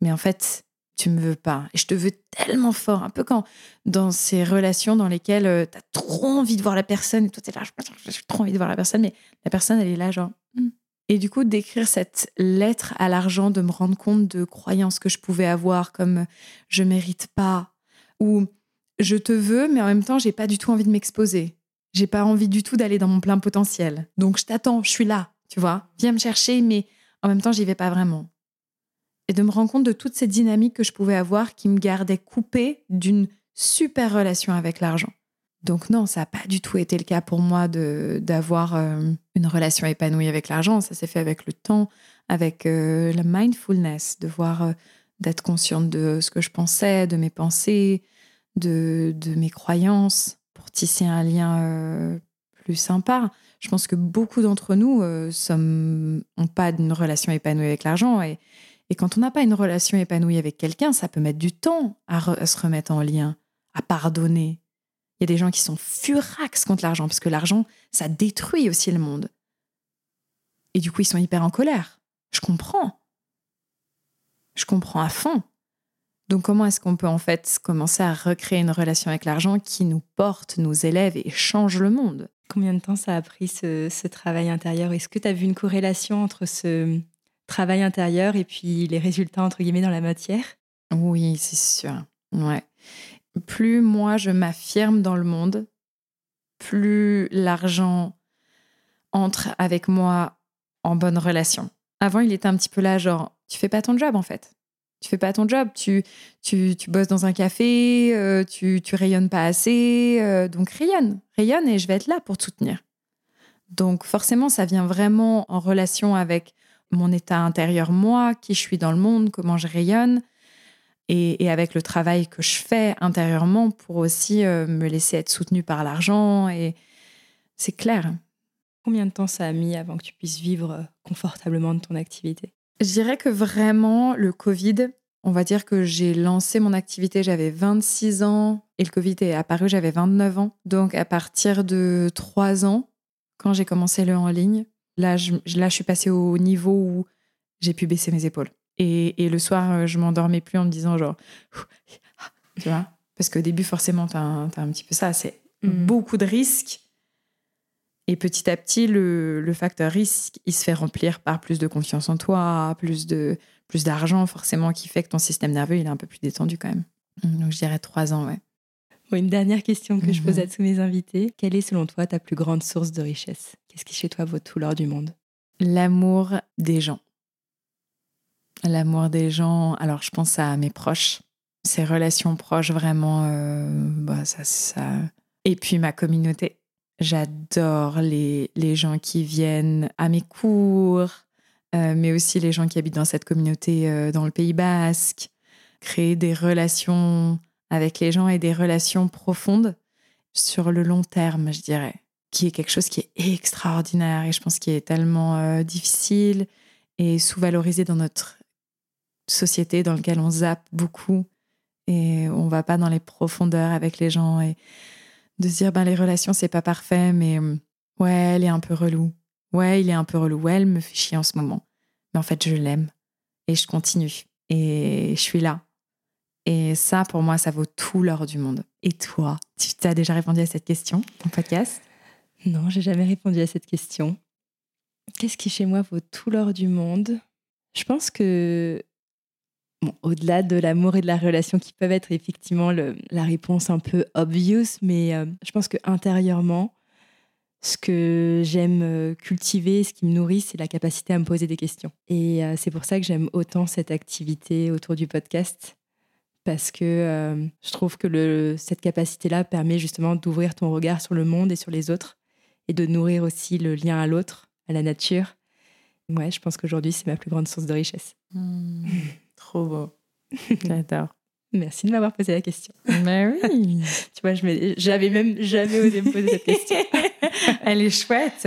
mais en fait, tu me veux pas. Et je te veux tellement fort. Un peu quand dans ces relations dans lesquelles euh, tu as trop envie de voir la personne, et toi, tu es là, j'ai trop envie de voir la personne, mais la personne, elle est là, genre. Hmm. Et du coup, d'écrire cette lettre à l'argent, de me rendre compte de croyances que je pouvais avoir, comme je mérite pas, ou je te veux, mais en même temps, j'ai pas du tout envie de m'exposer. J'ai pas envie du tout d'aller dans mon plein potentiel. Donc, je t'attends, je suis là, tu vois. Viens me chercher, mais en même temps, j'y vais pas vraiment. Et de me rendre compte de toutes ces dynamiques que je pouvais avoir qui me gardaient coupée d'une super relation avec l'argent. Donc non, ça n'a pas du tout été le cas pour moi d'avoir euh, une relation épanouie avec l'argent. Ça s'est fait avec le temps, avec euh, la mindfulness, de voir, euh, d'être consciente de ce que je pensais, de mes pensées, de, de mes croyances, pour tisser un lien plus sympa. Je pense que beaucoup d'entre nous n'ont pas une relation épanouie avec l'argent. Et, et, quand on n'a pas une relation épanouie avec quelqu'un, ça peut mettre du temps à, se remettre en lien, à pardonner. Il y a des gens qui sont furax contre l'argent, parce que l'argent, ça détruit aussi le monde. Et du coup, ils sont hyper en colère. Je comprends. Je comprends à fond. Donc comment est-ce qu'on peut en fait commencer à recréer une relation avec l'argent qui nous porte, nous élève et change le monde? Combien de temps ça a pris ce, travail intérieur? Est-ce que tu as vu une corrélation entre ce travail intérieur et puis les résultats entre guillemets dans la matière? Oui, c'est sûr. Ouais. Plus moi je m'affirme dans le monde, plus l'argent entre avec moi en bonne relation. Avant, il était un petit peu là, genre, tu fais pas ton job en fait tu fais pas ton job, tu, tu, tu bosses dans un café, euh, tu, tu rayonnes pas assez, euh, donc rayonne, rayonne et je vais être là pour te soutenir. Donc forcément, ça vient vraiment en relation avec mon état intérieur, moi, qui je suis dans le monde, comment je rayonne, et, et avec le travail que je fais intérieurement pour aussi euh, me laisser être soutenue par l'argent. Et c'est clair. Combien de temps ça a mis avant que tu puisses vivre confortablement de ton activité? Je dirais que vraiment, le Covid, on va dire que j'ai lancé mon activité, j'avais 26 ans et le Covid est apparu, j'avais 29 ans. Donc à partir de 3 ans, quand j'ai commencé le en ligne, là je, là, je suis passée au niveau où j'ai pu baisser mes épaules. Et, et le soir, je m'endormais plus en me disant genre, tu vois, parce qu'au début, forcément, tu as, un petit peu ça, c'est mmh. beaucoup de risques et petit à petit, le, facteur risque, il se fait remplir par plus de confiance en toi, plus de plus d'argent forcément, qui fait que ton système nerveux il est un peu plus détendu quand même. Donc je dirais trois ans, ouais. une dernière question que je pose mhm. à tous mes invités. Quelle est selon toi ta plus grande source de richesse? Qu'est-ce qui chez toi vaut tout l'or du monde? L'amour des gens. L'amour des gens. Alors je pense à mes proches, ces relations proches vraiment. Euh, bah, ça, ça... Et puis ma communauté J'adore les, les gens qui viennent à mes cours, euh, mais aussi les gens qui habitent dans cette communauté euh, dans le Pays basque. Créer des relations avec les gens et des relations profondes sur le long terme, je dirais, qui est quelque chose qui est extraordinaire et je pense qui est tellement difficile et sous-valorisé dans notre société dans laquelle on zappe beaucoup et on va pas dans les profondeurs avec les gens et de se dire ben les relations c'est pas parfait mais euh, ouais elle est un peu relou. Ouais il est un peu relou. Ouais elle me fait chier en ce moment. Mais en fait je l'aime et je continue et je suis là. Et ça pour moi ça vaut tout l'or du monde. Et toi tu as déjà répondu à cette question en podcast? Non j'ai jamais répondu à cette question. Qu'est-ce qui chez moi vaut tout l'or du monde? Je pense que au-delà de l'amour et de la relation qui peuvent être effectivement la réponse un peu obvious, mais euh, je pense que intérieurement, ce que j'aime euh, cultiver, ce qui me nourrit, c'est la capacité à me poser des questions. Et euh, c'est pour ça que j'aime autant cette activité autour du podcast, parce que je trouve que cette capacité-là permet justement d'ouvrir ton regard sur le monde et sur les autres, et de nourrir aussi le lien à l'autre, à la nature. Ouais, je pense qu'aujourd'hui, c'est ma plus grande source de richesse. Mmh. Trop beau. J'adore. Merci de m'avoir posé la question. Mais oui. tu vois, j'avais même jamais osé me poser cette question. Elle est chouette.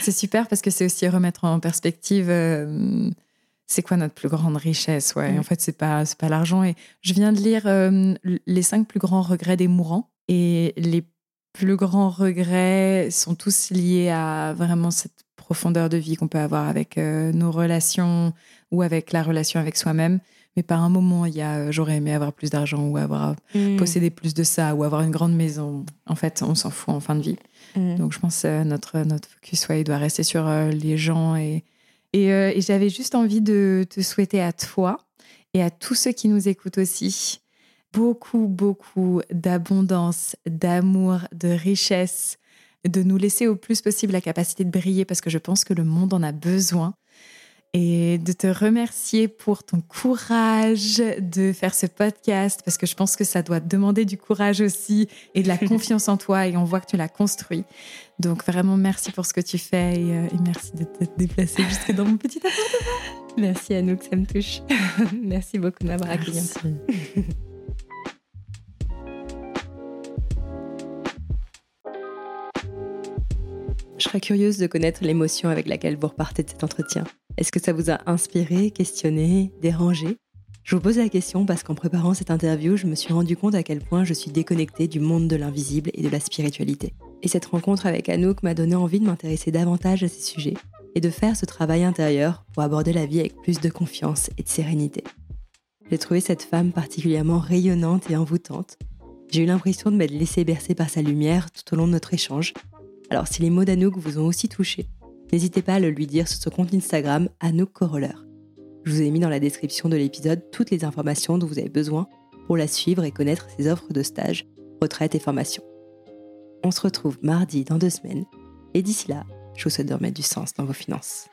C'est super parce que c'est aussi remettre en perspective euh, c'est quoi notre plus grande richesse Ouais, en fait, c'est pas pas l'argent. Et je viens de lire euh, les cinq plus grands regrets des mourants, et les plus grands regrets sont tous liés à vraiment cette profondeur de vie qu'on peut avoir avec euh, nos relations ou avec la relation avec soi-même. Mais par un moment, il y a euh, j'aurais aimé avoir plus d'argent ou avoir Mm. posséder plus de ça ou avoir une grande maison. En fait, on s'en fout en fin de vie. Mm. Donc je pense que notre, notre focus, ouais, il doit rester sur euh, les gens. Et, et, euh, et j'avais juste envie de te souhaiter à toi et à tous ceux qui nous écoutent aussi beaucoup, beaucoup d'abondance, d'amour, de richesse, de nous laisser au plus possible la capacité de briller parce que je pense que le monde en a besoin. Et de te remercier pour ton courage de faire ce podcast parce que je pense que ça doit te demander du courage aussi et de la confiance en toi et on voit que tu l'as construit. Donc vraiment merci pour ce que tu fais et, euh, et merci de t'être déplacé jusque dans mon petit appartement. Merci Anouk, ça me touche. Merci beaucoup de m'avoir accueilli. Je serais curieuse de connaître l'émotion avec laquelle vous repartez de cet entretien. Est-ce que ça vous a inspiré, questionné, dérangé? Je vous pose la question parce qu'en préparant cette interview, je me suis rendu compte à quel point je suis déconnectée du monde de l'invisible et de la spiritualité. Et cette rencontre avec Anouk m'a donné envie de m'intéresser davantage à ces sujets et de faire ce travail intérieur pour aborder la vie avec plus de confiance et de sérénité. J'ai trouvé cette femme particulièrement rayonnante et envoûtante. J'ai eu l'impression de m'être laissée bercer par sa lumière tout au long de notre échange. Alors si les mots d'Anouk vous ont aussi touché, n'hésitez pas à le lui dire sur son compte Instagram Anouk Coroller. Je vous ai mis dans la description de l'épisode toutes les informations dont vous avez besoin pour la suivre et connaître ses offres de stage, retraite et formation. On se retrouve mardi dans deux semaines et d'ici là, je vous souhaite de remettre du sens dans vos finances.